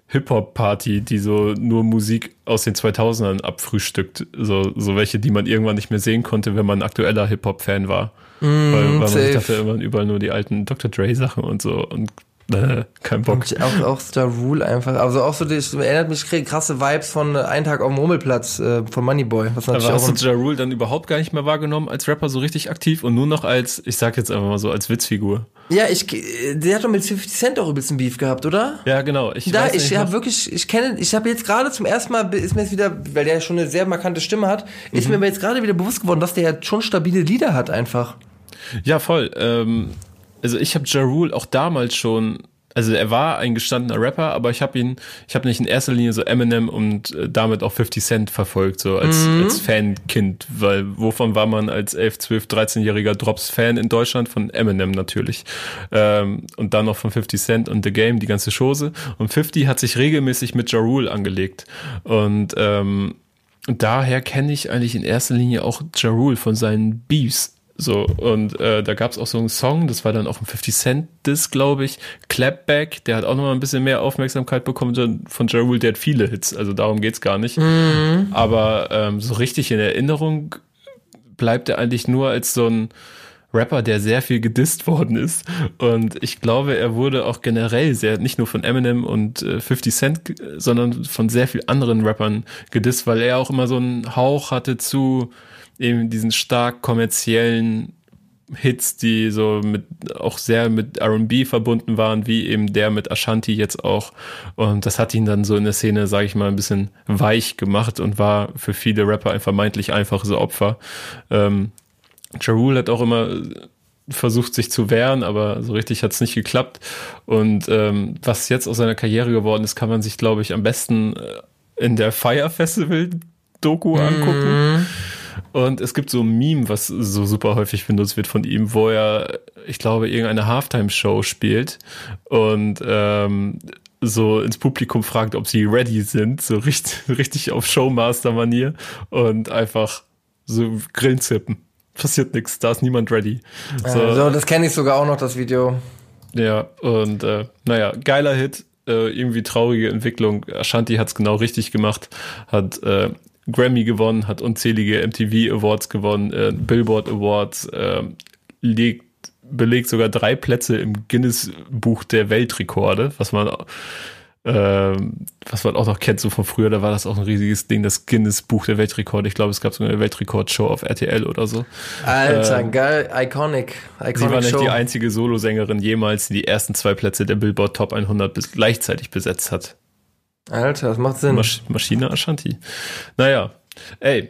Hip-Hop-Party, die so nur Musik aus den 2000ern abfrühstückt. So, so welche, die man irgendwann nicht mehr sehen konnte, wenn man ein aktueller Hip-Hop-Fan war. Weil, weil man Mhm, sich dachte, immer überall nur die alten Dr. Dre-Sachen und so und äh, kein Bock. Und auch, auch Star Rule einfach. Also auch so, das erinnert mich krasse Vibes von äh, Ein Tag auf dem Rummelplatz äh, von Moneyboy. Was Aber auch hast du Ja Rule dann überhaupt gar nicht mehr wahrgenommen als Rapper so richtig aktiv und nur noch als, ich sag jetzt einfach mal so, als Witzfigur? Ja, ich, äh, der hat doch mit 50 Cent auch übelst ein Beef gehabt, oder? Ja, genau. Ich Da, weiß ich habe wirklich, ich kenne, ich habe jetzt gerade zum ersten Mal, ist mir jetzt wieder, weil der schon eine sehr markante Stimme hat, ist Mhm. mir aber jetzt gerade wieder bewusst geworden, dass der ja schon stabile Lieder hat einfach. Ja, voll. Ähm, also ich habe Ja Rule auch damals schon, also er war ein gestandener Rapper, aber ich habe ihn, ich habe nicht in erster Linie so Eminem und äh, damit auch 50 Cent verfolgt, so als, als Fankind, weil wovon war man als 11, 12, 13-jähriger Drops-Fan in Deutschland? Von Eminem natürlich. Ähm, und dann noch von 50 Cent und The Game, die ganze Chose. Und 50 hat sich regelmäßig mit Ja Rule angelegt. Und ähm, daher kenne ich eigentlich in erster Linie auch Ja Rule von seinen Beefs. So, und äh, da gab es auch so einen Song, das war dann auch ein 50 Cent Disc, glaube ich. Clapback, der hat auch nochmal ein bisschen mehr Aufmerksamkeit bekommen von Ja Rule, der hat viele Hits, also darum geht's gar nicht. Aber ähm, so richtig in Erinnerung bleibt er eigentlich nur als so ein Rapper, der sehr viel gedisst worden ist. Und ich glaube, er wurde auch generell sehr, nicht nur von Eminem und äh, 50 Cent, ge- sondern von sehr vielen anderen Rappern gedisst, weil er auch immer so einen Hauch hatte zu eben diesen stark kommerziellen Hits, die so mit auch sehr mit R&B verbunden waren, wie eben der mit Ashanti jetzt auch. Und das hat ihn dann so in der Szene, sage ich mal, ein bisschen weich gemacht und war für viele Rapper ein vermeintlich einfaches Opfer. Ähm, Ja Rule hat auch immer versucht, sich zu wehren, aber so richtig hat es nicht geklappt. Und ähm, was jetzt aus seiner Karriere geworden ist, kann man sich, glaube ich, am besten äh, in der Fire Festival Doku angucken. Und es gibt so ein Meme, was so super häufig benutzt wird von ihm, wo er, ich glaube, irgendeine Halftime-Show spielt und ähm, so ins Publikum fragt, ob sie ready sind, so richtig, richtig auf Showmaster-Manier und einfach so Grillen zippen. Passiert nichts, da ist niemand ready. So, so das kenne ich sogar auch noch, das Video. Ja, und äh, naja, geiler Hit, äh, irgendwie traurige Entwicklung. Ashanti hat's genau richtig gemacht, hat äh, Grammy gewonnen, hat unzählige MTV Awards gewonnen, äh, Billboard Awards, äh, legt, belegt sogar drei Plätze im Guinness Buch der Weltrekorde, was man ähm, was man auch noch kennt, so von früher, da war das auch ein riesiges Ding, das Guinness Buch der Weltrekorde. Ich glaube, es gab so eine Weltrekordshow auf RTL oder so. Alter, Ähm, geil, iconic, Sie war iconic nicht Show. die einzige Solosängerin jemals, die die ersten zwei Plätze der Billboard Top 100 bis gleichzeitig besetzt hat. Alter, das macht Sinn. Masch Maschine Ashanti. Naja, ey,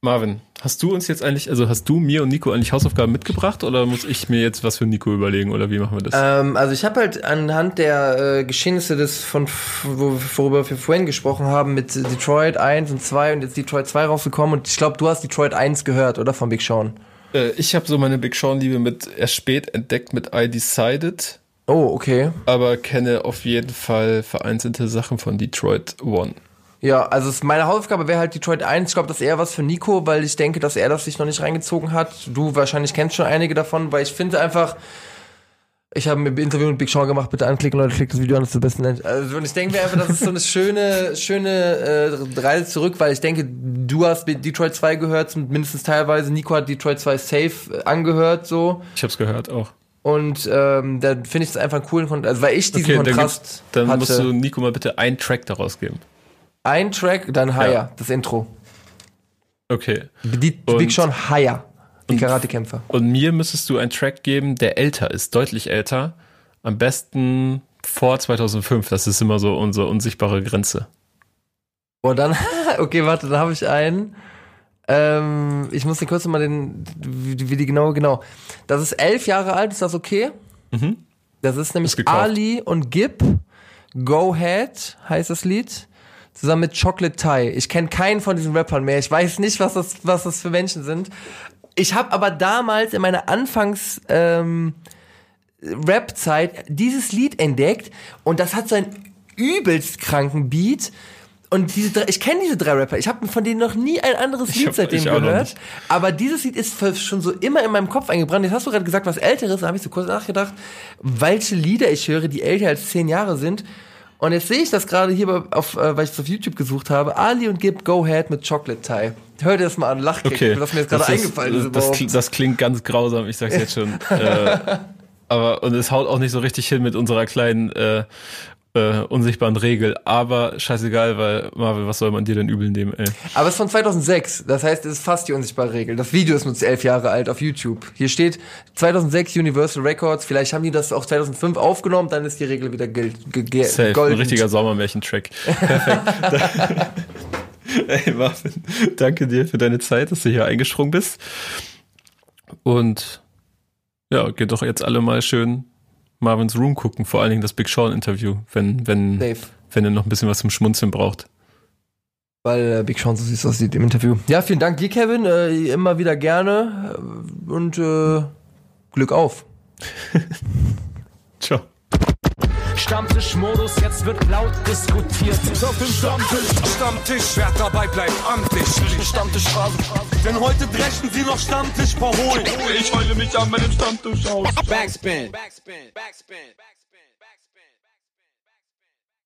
Marvin, hast du uns jetzt eigentlich, also hast du mir und Nico eigentlich Hausaufgaben mitgebracht oder muss ich mir jetzt was für Nico überlegen oder wie machen wir das? Ähm, also ich habe halt anhand der äh, Geschehnisse des von wo, worüber wir vorhin gesprochen haben mit Detroit 1 und 2 und jetzt Detroit 2 rausgekommen und ich glaube, du hast Detroit 1 gehört, oder von Big Sean? Äh, ich habe so meine Big Sean Liebe mit erst spät entdeckt mit I Decided Oh, okay. aber kenne auf jeden Fall vereinzelte Sachen von Detroit One. Ja, also es, meine Hausaufgabe wäre halt Detroit 1. Ich glaube, das ist eher was für Nico, weil ich denke, dass er das sich noch nicht reingezogen hat. Du wahrscheinlich kennst schon einige davon, weil ich finde einfach, ich habe ein Interview mit Big Sean gemacht, bitte anklicken, Leute, klickt das Video an, das ist das Beste. Also, und ich denke mir einfach, das ist so eine schöne, schöne äh, Reise zurück, weil ich denke, du hast Detroit 2 gehört, mindestens teilweise. Nico hat Detroit 2 safe äh, angehört, so. Ich habe es gehört auch. Und ähm, da finde ich es einfach einen coolen Kontrast, also weil ich diesen Okay, dann, Kontrast dann hatte. musst du Nico mal bitte einen Track daraus geben. Ein Track, dann Higher, Ja. das Intro. Okay. Die, Und- Big Sean Higher, die Karatekämpfer. Und mir müsstest du einen Track geben, der älter ist, deutlich älter. Am besten vor 2005. Das ist immer so unsere unsichtbare Grenze. Boah, dann, okay, warte, dann habe ich einen. Ähm, ich muss dir kurz mal den, wie, wie die genau, genau. Das ist elf Jahre alt, ist das okay? Das ist nämlich Ist. Ali und Gib. Go Ahead heißt das Lied. Zusammen mit Chocolate Thai. Ich kenne keinen von diesen Rappern mehr. Ich weiß nicht, was das, was das für Menschen sind. Ich habe aber damals in meiner Anfangs ähm, Rap-Zeit dieses Lied entdeckt und das hat so einen übelst kranken Beat. Und diese drei, ich kenne diese drei Rapper. Ich habe von denen noch nie ein anderes Lied hab- seitdem gehört. Aber dieses Lied ist schon so immer in meinem Kopf eingebrannt. Jetzt hast du gerade gesagt, was älteres. Da habe ich so kurz nachgedacht, welche Lieder ich höre, die älter als zehn Jahre sind. Und jetzt sehe ich das gerade hier auf, äh, weil ich es auf YouTube gesucht habe. Ali und Gib Go Ahead mit Chocolate Thai. Hör dir das mal an, Lachkick. Okay. Das ist mir jetzt gerade eingefallen ist. Das, klingt, das klingt ganz grausam, ich sag's jetzt schon. äh, aber, und es haut auch nicht so richtig hin mit unserer kleinen äh, äh, unsichtbaren Regel. Aber scheißegal, weil Marvel, was soll man dir denn übel nehmen, ey? Aber es ist von 2006. Das heißt, es ist fast die unsichtbare Regel. Das Video ist nur elf Jahre alt auf YouTube. Hier steht 2006 Universal Records. Vielleicht haben die das auch 2005 aufgenommen, dann ist die Regel wieder gilt, Safe, golden. ein richtiger Sommermärchen-Track. Perfekt. Ey, Marvin, danke dir für deine Zeit, dass du hier eingesprungen bist. Und ja, geht doch jetzt alle mal schön Marvins Room gucken, vor allen Dingen das Big Sean Interview, wenn, wenn, Safe. wenn ihr noch ein bisschen was zum Schmunzeln braucht. Weil äh, Big Sean so süß aussieht im Interview. Ja, vielen Dank dir, Kevin. Äh, immer wieder gerne. Und äh, Glück auf. Stammtischmodus, jetzt wird laut diskutiert. Auf dem Stammtisch, Stammtisch, wer dabei bleibt, amtlich. Stammtisch Phase. Denn heute dreschen sie noch Stammtisch verholen. Ich heule mich an meinem Stammtisch aus. Backspin. Backspin. Backspin.